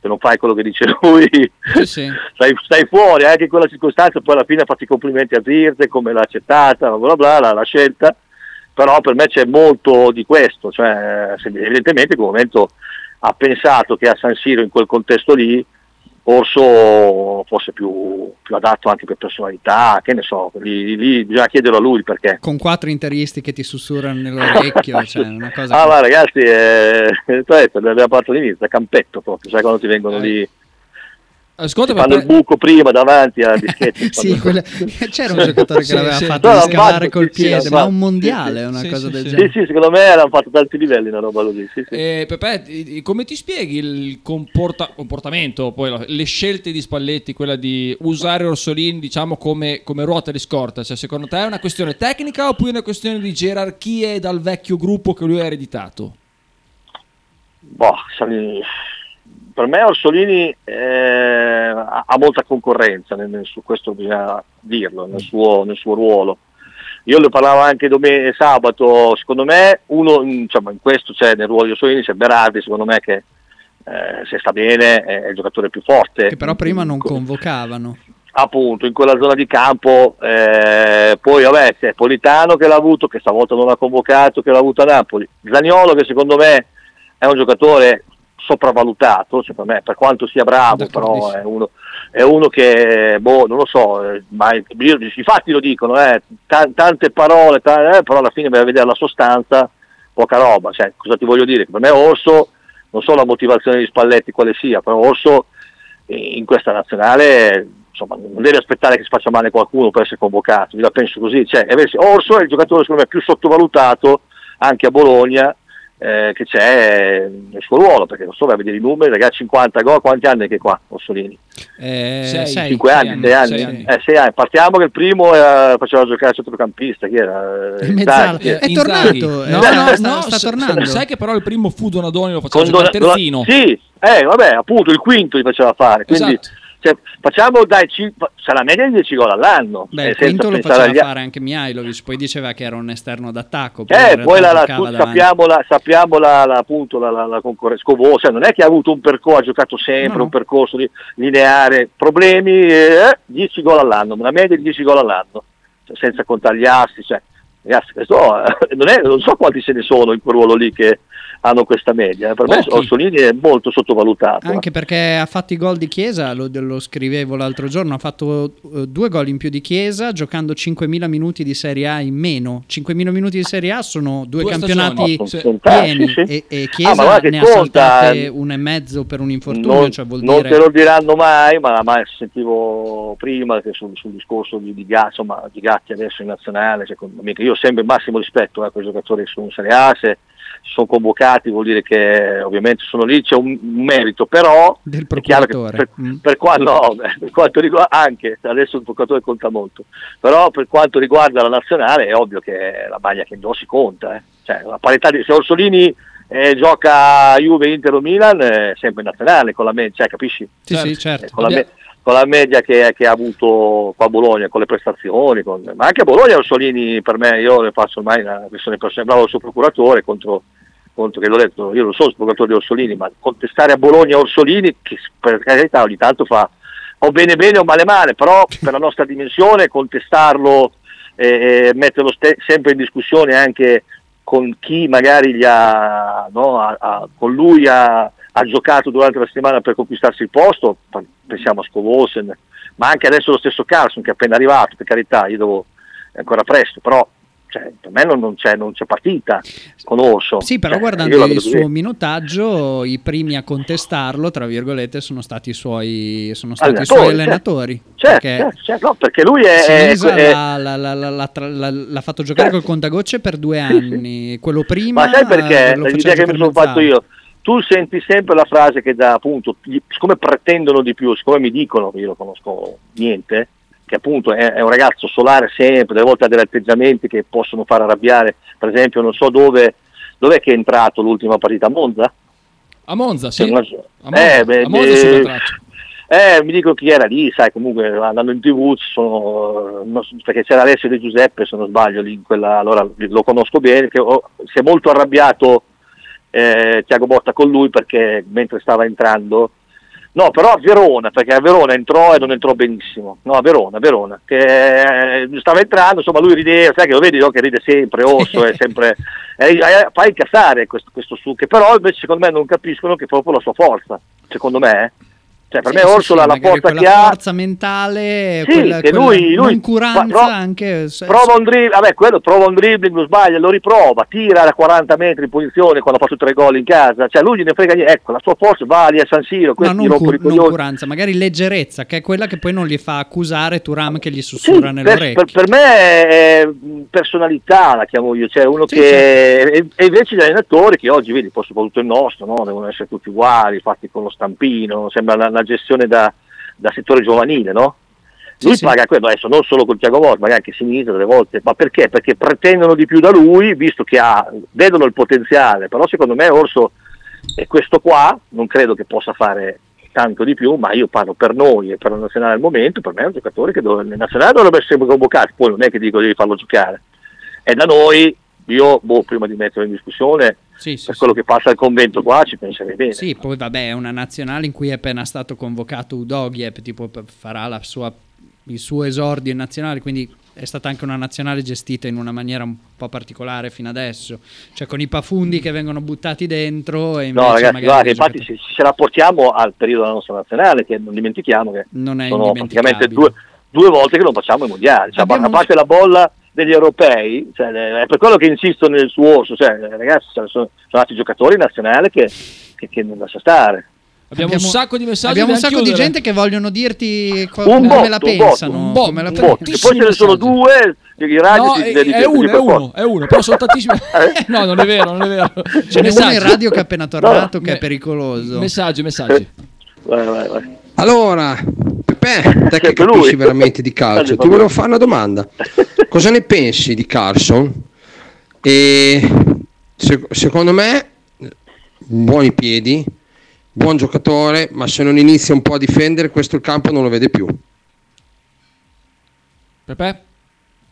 se non fai quello che dice lui, Sì, stai, stai fuori, anche in quella circostanza, poi alla fine fatti i complimenti a Zirze, come l'ha accettata, bla bla la, la scelta, però per me c'è molto di questo, cioè evidentemente in quel momento ha pensato che a San Siro in quel contesto lì Orso fosse più, più adatto anche per personalità, che ne so, lì, lì bisogna chiederlo a lui perché. Con quattro interisti che ti sussurrano nell'orecchio, cioè una cosa Ah che- ma ragazzi, eh, abbiamo parlato all'inizio, da campetto proprio, sai quando ti vengono lì, Ascolta, fanno il buco prima davanti a dischetti. Sì, quella- c'era un giocatore che Sì, l'aveva sì. fatto No, l'hanno scavare col sì, sì, piede, l'hanno ma un mondiale, sì, una sì, cosa sì, del sì. genere. Sì, sì, secondo me hanno fatto tanti livelli una roba così, sì, sì. eh, Peppe, i- come ti spieghi il comporta- comportamento, poi le scelte di Spalletti, quella di usare Orsolini diciamo come, come ruota di scorta? Cioè, secondo te è una questione tecnica oppure una questione di gerarchie dal vecchio gruppo che lui ha ereditato? Boh, per me Orsolini eh, ha, ha molta concorrenza, nel, nel- su questo bisogna dirlo, nel suo, nel suo ruolo. Io ne parlavo anche domenica, sabato, secondo me uno, insomma, in questo c'è nel ruolo di Orsolini c'è Berardi, secondo me che eh, se sta bene è, è il giocatore più forte. Che però prima non In- convocavano. appunto in quella zona di campo eh, poi vabbè c'è Politano che l'ha avuto che stavolta non l'ha convocato che l'ha avuto a Napoli Zaniolo che secoendo me è un giocatore sopravvalutato per, me, per quanto sia bravo però è uno, è uno che boh non lo so eh, ma fatti lo dicono eh, ta- tante parole ta- eh, però alla fine vai a vedere la sostanza poca roba. Cioè, cosa ti voglio dire? Per me Orso non so la motivazione di Spalletti quale sia però Orso in questa nazionale insomma, non deve aspettare che si faccia male qualcuno per essere convocato, io la penso così. Cioè, Orso è il giocatore secondo me più sottovalutato anche a Bologna eh, che c'è nel suo ruolo, perché non so, vai a vedere i numeri, ragazzi 50 gol, quanti anni è che qua? Eh, sei. 5 sei anni, anni, 6 anni? sei anni. Eh, anni. Partiamo che il primo era- faceva giocare centrocampista, chi era? Il mezzala. Inzaghi, chi era? È tornato, eh, No, sta- no, sta- no, sta sa- tornando. Sai che però il primo fu Donadoni lo faceva Con giocare Dona- terzino. Sì, eh, vabbè, appunto il quinto gli faceva fare, quindi Esatto. Cioè, facciamo dai, ci- la media di 10 gol all'anno. Beh, eh, quinto lo faceva agli- fare anche Mihailovic, poi diceva che era un esterno d'attacco. Eh, poi la, la- tu- sappiamo, la, sappiamo la, la- appunto la, la, la concorrenza. Scovò, cioè, non è che ha avuto un percorso, ha giocato sempre No, un percorso li- lineare, problemi, eh, 10 gol all'anno, una media di 10 gol all'anno, cioè, senza contare gli assi. Cioè, ragazzi, questo eh, non, è, non so quanti se ne sono in quel ruolo lì che hanno questa media. Per me Pochi. Orsolini è molto sottovalutato. Anche perché ha fatto i gol di Chiesa, lo, lo scrivevo l'altro giorno, ha fatto eh, due gol in più di Chiesa giocando 5.000 minuti di Serie A in meno. 5.000 minuti di Serie A sono due, Due campionati tanti, pieni sì. e, e Ah, Chiesa che ne ha conta, saltate eh, uno e mezzo per un infortunio, non, cioè vuol non dire... te lo diranno mai, ma, ma sentivo prima che sul, sul discorso di, di, Gatti, insomma, di Gatti adesso in nazionale, secondo me, che io sempre il massimo rispetto a quei giocatori che sono in Serie A, se si sono convocati vuol dire che ovviamente sono lì, c'è un, un merito, però Del è chiaro che procuratore. per, Mm. per qua- no, per quanto riguarda anche, adesso il procuratore conta molto, però per quanto riguarda la nazionale è ovvio che la maglia che indossi conta, eh. cioè, la parità di, se Orsolini eh, gioca Juve, Inter o Milan, è sempre in nazionale con la media, cioè, capisci? Sì, sì, certo. Eh, con, la me- con la media che, che ha avuto qua a Bologna, con le prestazioni, con- ma anche a Bologna Orsolini per me, io ne faccio ormai una questione personale, bravo il suo procuratore contro, contro che l'ho detto, io non sono il procuratore di Orsolini, ma contestare a Bologna Orsolini, che per carità ogni tanto fa o bene bene o male male, però per la nostra dimensione contestarlo e, e metterlo ste- sempre in discussione anche con chi magari gli ha, no, ha- ha- con lui ha, ha giocato durante la settimana per conquistarsi il posto, pensiamo a Scovosen, ma anche adesso lo stesso Carlson che è appena arrivato, per carità, io devo, è ancora presto, però cioè, per me non, c'è, non c'è partita con Orso. Sì, però Cioè, guardando il suo così. minutaggio, i primi a contestarlo, tra virgolette, sono stati i suoi, sono stati i suoi certo. allenatori. Certo, perché certo, certo, no, perché lui è... è- l'ha, l'ha- l'ha- l'ha- fatto giocare Certo. col contagocce per due anni, quello prima Ma sai perché? L'idea che mi sono fatto io. Tu senti sempre la frase che dà appunto, siccome pretendono di più, siccome mi dicono, io lo conosco niente, che appunto è, è un ragazzo solare sempre, delle volte ha degli atteggiamenti che possono far arrabbiare, per esempio non so dove, dov'è che è entrato l'ultima partita a Monza? A Monza, sì. Non- A Monza, eh, beh, a Monza eh, eh, mi dicono chi era lì, sai, comunque andando in tv sono, perché c'era Alessio De Giuseppe, se non sbaglio, lì in quella, allora lo conosco bene, che ho- si è molto arrabbiato eh, Tiago Botta con lui perché mentre stava entrando, no, però a Verona, perché a Verona entrò e non entrò benissimo, no, a Verona, a Verona, che eh, stava entrando, insomma lui rideva, sai che lo vedi no, che ride sempre, Orso, è sempre, eh, eh, fa incazzare questo, questo su, che però invece secondo me non capiscono che è proprio la sua forza, secondo me, eh. Cioè, per Sì, me sì, Orsola sì, la forza che ha forza mentale, Sì, quella, che lui- lui noncuranza fa- pro- anche prova un dribbling, vabbè quello prova un dribbling, lo sbaglia, lo riprova, tira da 40 metri in posizione quando ha fatto tre gol in casa, cioè lui gliene frega niente, ecco la sua forza va lì a San Siro, No, questi non, cur- non curanza, magari leggerezza, che è quella che poi non gli fa accusare Turam che gli Sì, sussurra per, nell'orecchio. per- per me è personalità la chiamo io, cioè uno Sì, che e, invece gli allenatori che oggi vedi, poi soprattutto il nostro, no? devono essere tutti uguali, fatti con lo stampino, sembra una, una gestione da, da settore giovanile, no? Lui sì. paga quello adesso non solo con Tiago Motta, magari anche Sinisa delle volte, ma perché? Perché pretendono di più da lui, visto che ha, vedono il potenziale, però secondo me Orso e questo qua non credo che possa fare tanto di più, ma io parlo per noi e per la nazionale al momento, per me è un giocatore che nel nazionale dovrebbe essere convocato, poi non è che dico devi farlo giocare. E da noi, io boh, prima di metterlo in discussione, Sì, sì, per quello che passa al convento qua ci penserei bene. Sì, poi vabbè, è una nazionale in cui è appena stato convocato Udoghiev, tipo farà la sua- il suo esordio in nazionale, quindi è stata anche una nazionale gestita in una maniera un po' particolare fino adesso, cioè con i pafundi che vengono buttati dentro e No ragazzi, guarda, infatti se, se la portiamo al periodo della nostra nazionale, che non dimentichiamo che non è sono praticamente due, due volte che non facciamo i mondiali, cioè, Abbiamo- a parte la bolla degli europei, cioè, è per quello che insisto nel suo orso, cioè, ragazzi sono, sono stati giocatori nazionali che, che, che non lascia stare. Abbiamo, un sacco di messaggi. Abbiamo un sacco di chiudere. gente che vogliono dirti co- Un come botto, la un pensano. botto, un botto, come la un pensano. botto. E poi ce ne sono messaggi. due, i radio No, ti- è, ti- è ti- uno, ti- è uno, è uno, però sono tantissimi. no, non è vero, non è vero. Ce n'è uno in Messaggi. radio che è appena tornato No, che è pericoloso. Messaggi, messaggi. Vai, vai, vai. Allora, Peppe, te che capisci lui. veramente di calcio, ti volevo fare una domanda. Cosa ne pensi di Carlson? E se- secondo me, buoni piedi, buon giocatore, ma se non inizia un po' a difendere, questo il campo non lo vede più. Pepe?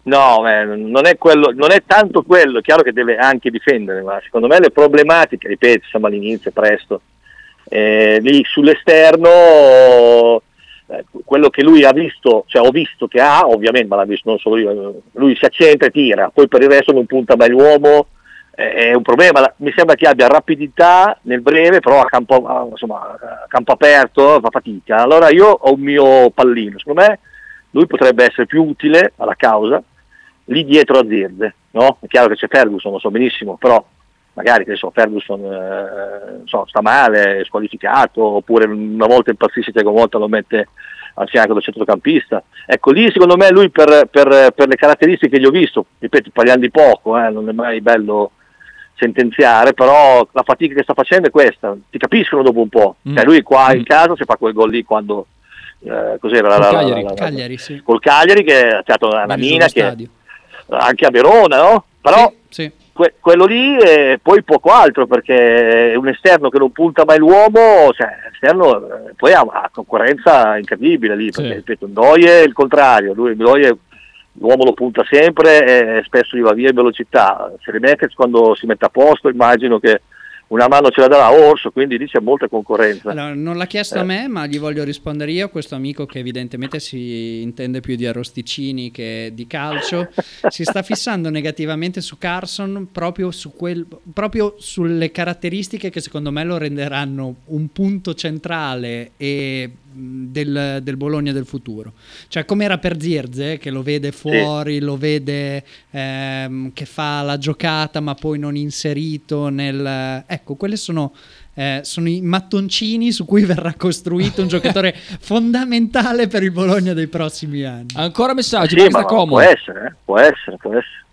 No, eh, non è quello, non è tanto quello, è chiaro che deve anche difendere, ma secondo me le problematiche, ripeto, siamo all'inizio, presto, eh, lì sull'esterno eh, quello che lui ha visto, cioè ho visto che ha, ovviamente, ma l'ha visto non solo io, eh, lui si accentra e tira, poi per il resto non punta mai l'uomo, è un problema, mi sembra che abbia rapidità nel breve, però a campo, insomma, a campo aperto fa fatica. Allora io ho un mio pallino, secondo me lui potrebbe essere più utile alla causa lì dietro a Zirde, no? È chiaro che c'è Ferguson, lo so benissimo, però magari che so, Ferguson eh, non so, sta male, è squalificato, oppure una volta impazzisce Tiago Motta lo mette al fianco del centrocampista. Ecco, lì secondo me lui per, per- per le caratteristiche che gli ho visto, ripeto, parliamo di poco, eh, non è mai bello sentenziare, però la fatica che sta facendo è questa, ti capiscono dopo un po'. Mm. Cioè, lui qua in casa si fa quel gol lì quando... eh, cos'era? La- la- la- la- la- Cagliari, sì. col Cagliari che ha dato una, mina che stadio. anche a Verona, no? Però Sì. Que- quello lì e poi poco altro perché è un esterno che non punta mai l'uomo, cioè esterno eh, poi ha una concorrenza incredibile lì, perché ripeto, Ndoye è il contrario, lui Ndoye l'uomo lo punta sempre e spesso gli va via in velocità. Seremeches quando si mette a posto immagino che una mano ce la darà Orso, quindi lì c'è molta concorrenza. Allora, non l'ha chiesto a me, ma gli voglio rispondere io. Questo amico che evidentemente si intende più di arrosticini che di calcio, si sta fissando negativamente su Carson proprio, su quel, proprio sulle caratteristiche che secondo me lo renderanno un punto centrale e del, del Bologna del futuro. Cioè, come era per Zirze, che lo vede fuori, lo vede ehm, che fa la giocata, ma poi non inserito nel. Ecco, quelle sono. eh, sono i mattoncini su cui verrà costruito un giocatore fondamentale per il Bologna dei prossimi anni. Ancora messaggi, Sì, ma sta comodo. può essere, eh, può essere, può essere.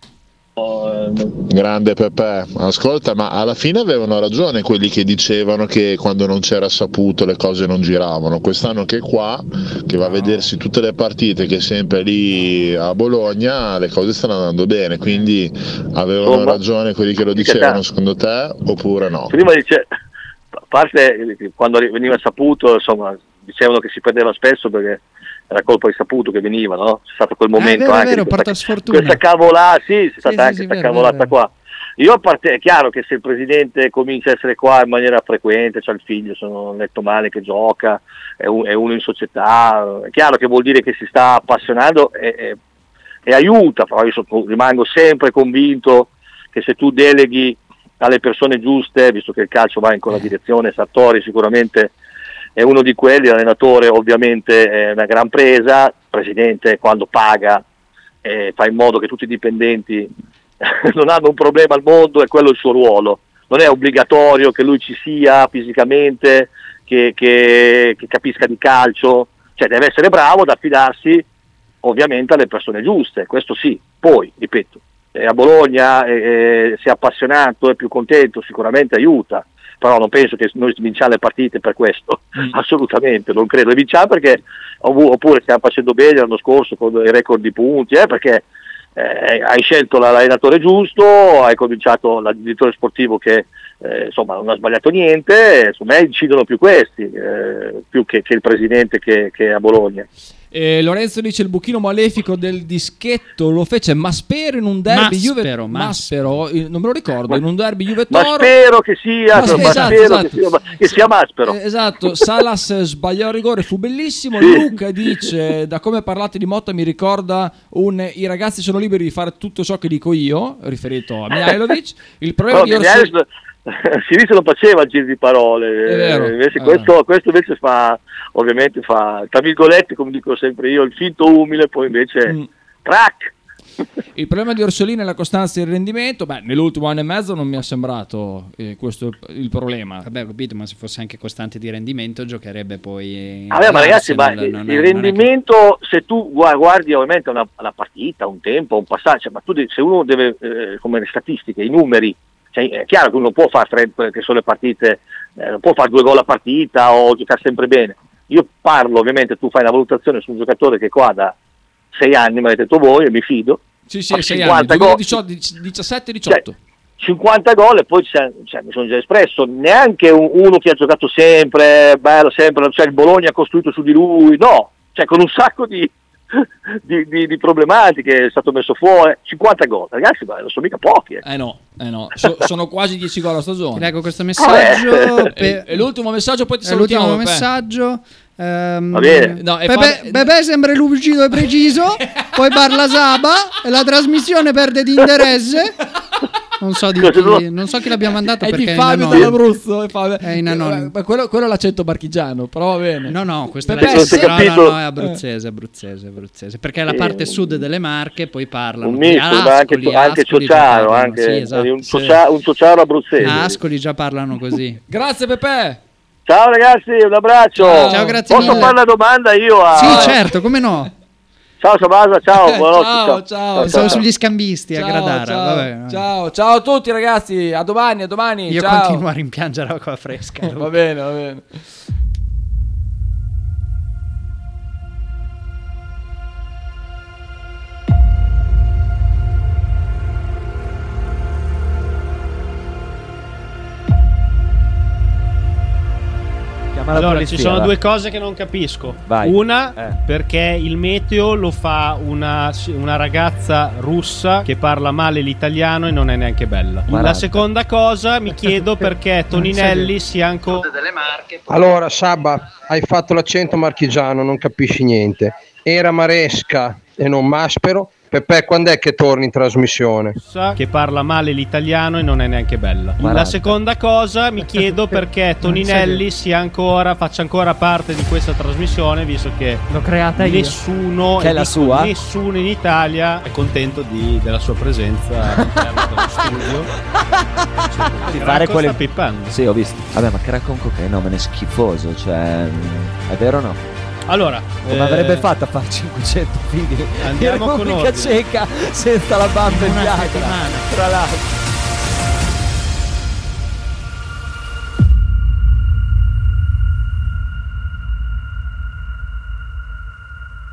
Grande Pepe, ascolta, ma alla fine avevano ragione quelli che dicevano che quando non c'era saputo le cose non giravano. Quest'anno che qua, che va a vedersi tutte le partite, che è sempre lì a Bologna, le cose stanno andando bene. Quindi avevano Insomma, ragione quelli che lo dicevano, secondo te, oppure no? Prima dice, a parte quando veniva saputo, insomma, dicevano che si perdeva spesso perché era colpa di saputo che veniva, no? C'è stato quel momento vero, è anche vero, questa, sfortuna. questa cavolata, sì, c'è stata sì, anche sì, questa vero, cavolata vero, qua. Io parte, è chiaro che se il presidente comincia a essere qua in maniera frequente, c'ha il figlio, se non ho letto male, che gioca, è, un- è uno in società, è chiaro che vuol dire che si sta appassionando e, e- e aiuta, però io so- rimango sempre convinto che se tu deleghi alle persone giuste, visto che il calcio va in quella direzione, Sartori sicuramente è uno di quelli, l'allenatore ovviamente è una gran presa, il presidente quando paga eh, fa in modo che tutti i dipendenti non hanno un problema al mondo e quello è il suo ruolo. Non è obbligatorio che lui ci sia fisicamente, che, che- che capisca di calcio, cioè deve essere bravo ad affidarsi ovviamente alle persone giuste, questo sì. Poi, ripeto, eh, a Bologna eh, si è appassionato, è più contento, sicuramente aiuta, però non penso che noi vinciamo le partite per questo, assolutamente, non credo. Le vinciamo perché, oppure stiamo facendo bene l'anno scorso con i record di punti, eh, perché eh, hai scelto l'allenatore giusto, hai cominciato l'addiritore sportivo che eh, insomma non ha sbagliato niente, su me incidono più questi, eh, più che, che il presidente che, che a Bologna. Eh, Lorenzo dice il buchino malefico del dischetto lo fece Maspero in un derby Juve Maspero, Maspero, eh, non me lo ricordo, in un derby Juve Ma Toro. spero che sia, Ma- ma esatto, spero esatto. Che, sia, che sia Maspero. Eh, Esatto, Salas sbagliò il rigore, fu bellissimo. Sì. Luca dice: Da come parlate di Motta, mi ricorda un I ragazzi sono liberi di fare tutto ciò che dico io, riferito a Mihailovic. Il problema Però di Orsolini. Sinistra non faceva il giro di parole, invece Ah. questo, questo invece fa, ovviamente fa, tra virgolette, come dico sempre io, il finto umile, poi invece, Mm. track, Il problema di Orsolini è la costanza e il rendimento. Beh, nell'ultimo anno e mezzo non mi è sembrato eh, questo il- problema. Vabbè, ho capito, ma se fosse anche costante di rendimento, giocherebbe poi. Vabbè, ma ragazzi, ma Arsenal, il, non è- il non è che- rendimento, se tu gua- guardi ovviamente una, una partita, un tempo, un passaggio, ma tu se uno deve, eh, come le statistiche, i numeri, cioè, è chiaro che uno può fare tre, che sono le partite, eh, non può fare due gol a partita o giocare sempre bene. Io parlo, ovviamente, tu fai una valutazione su un giocatore che qua da sei anni, mi avete detto voi, e mi fido. Sì, sì, fa sei 50 anni, gol. 17-18. 50 gol e poi cioè, mi sono già espresso, neanche un- uno che ha giocato sempre, bello, sempre, cioè il Bologna ha costruito su di lui, no, cioè con un sacco di, di- di- di problematiche è stato messo fuori, 50 gol, ragazzi, ma non sono mica pochi. eh. Eh no, eh no. So- sono quasi 10 gol a Ti stagione. leggo questo messaggio. Vabbè. per- E, e l'ultimo messaggio, poi ti È l'ultimo salutiamo. Peppe. messaggio. Ehm, Va bene. No, Pepe, fa- Pepe sembra lucido e preciso, poi parla Saba e la trasmissione perde di interesse. Non so, di chi, non so chi l'abbia mandato È perché di è Fabio dall'Abruzzo. È, Fabio. È in anonimo. Ma quello, quello è l'accento marchigiano, però va bene. No, no, questo si è no, no, capito. no, è abruzzese, abruzzese, abruzzese. Perché è la Sì. parte sud delle Marche, poi parlano. Un misto, a ma anche, Ascoli, anche Ascoli ciociaro, anche sì, esatto. un, ciocia- un ciociaro abruzzese. A Ascoli già parlano così. Grazie Pepe. Ciao ragazzi, un abbraccio. Ciao. Ciao, grazie Posso mille. fare una domanda io a... Sì, certo, come no? Ciao Sabasa, ciao. Ciao, ciao. Ciao. sugli scambisti a Gradara. ciao, Vabbè, vabbè. ciao, ciao a tutti ragazzi, a domani, a domani. Io ciao. continuo a rimpiangere l'acqua fresca. Va bene, va bene. Allora, polizia, ci sono va. due cose che non capisco. Vai. Una, Eh. perché il meteo lo fa una, una ragazza russa che parla male l'italiano e non è neanche bella. La Guarda. seconda cosa, mi chiedo perché Toninelli sia ancora... Allora, Sabba, hai fatto l'accento marchigiano, non capisci niente. Era Maresca e non Maspero. Peppe, quando è che torni in trasmissione? che parla male l'italiano e non è neanche bella. Guarda. La seconda cosa, mi chiedo perché Toninelli sia ancora, faccia ancora parte di questa trasmissione, visto che L'ho creata io. nessuno, Che è sua? nessuno in Italia è contento di- della sua presenza all'interno dello studio. Di Racco fare quelle... sta pippando. Sì, ho visto. Vabbè, ma crack con cocainone è schifoso, cioè... È vero o no? Allora, Come eh, avrebbe fatto a fare 500 figli Andiamo in con Repubblica ordine. Ceca senza la bamba in Viagra? settimana. Tra l'altro.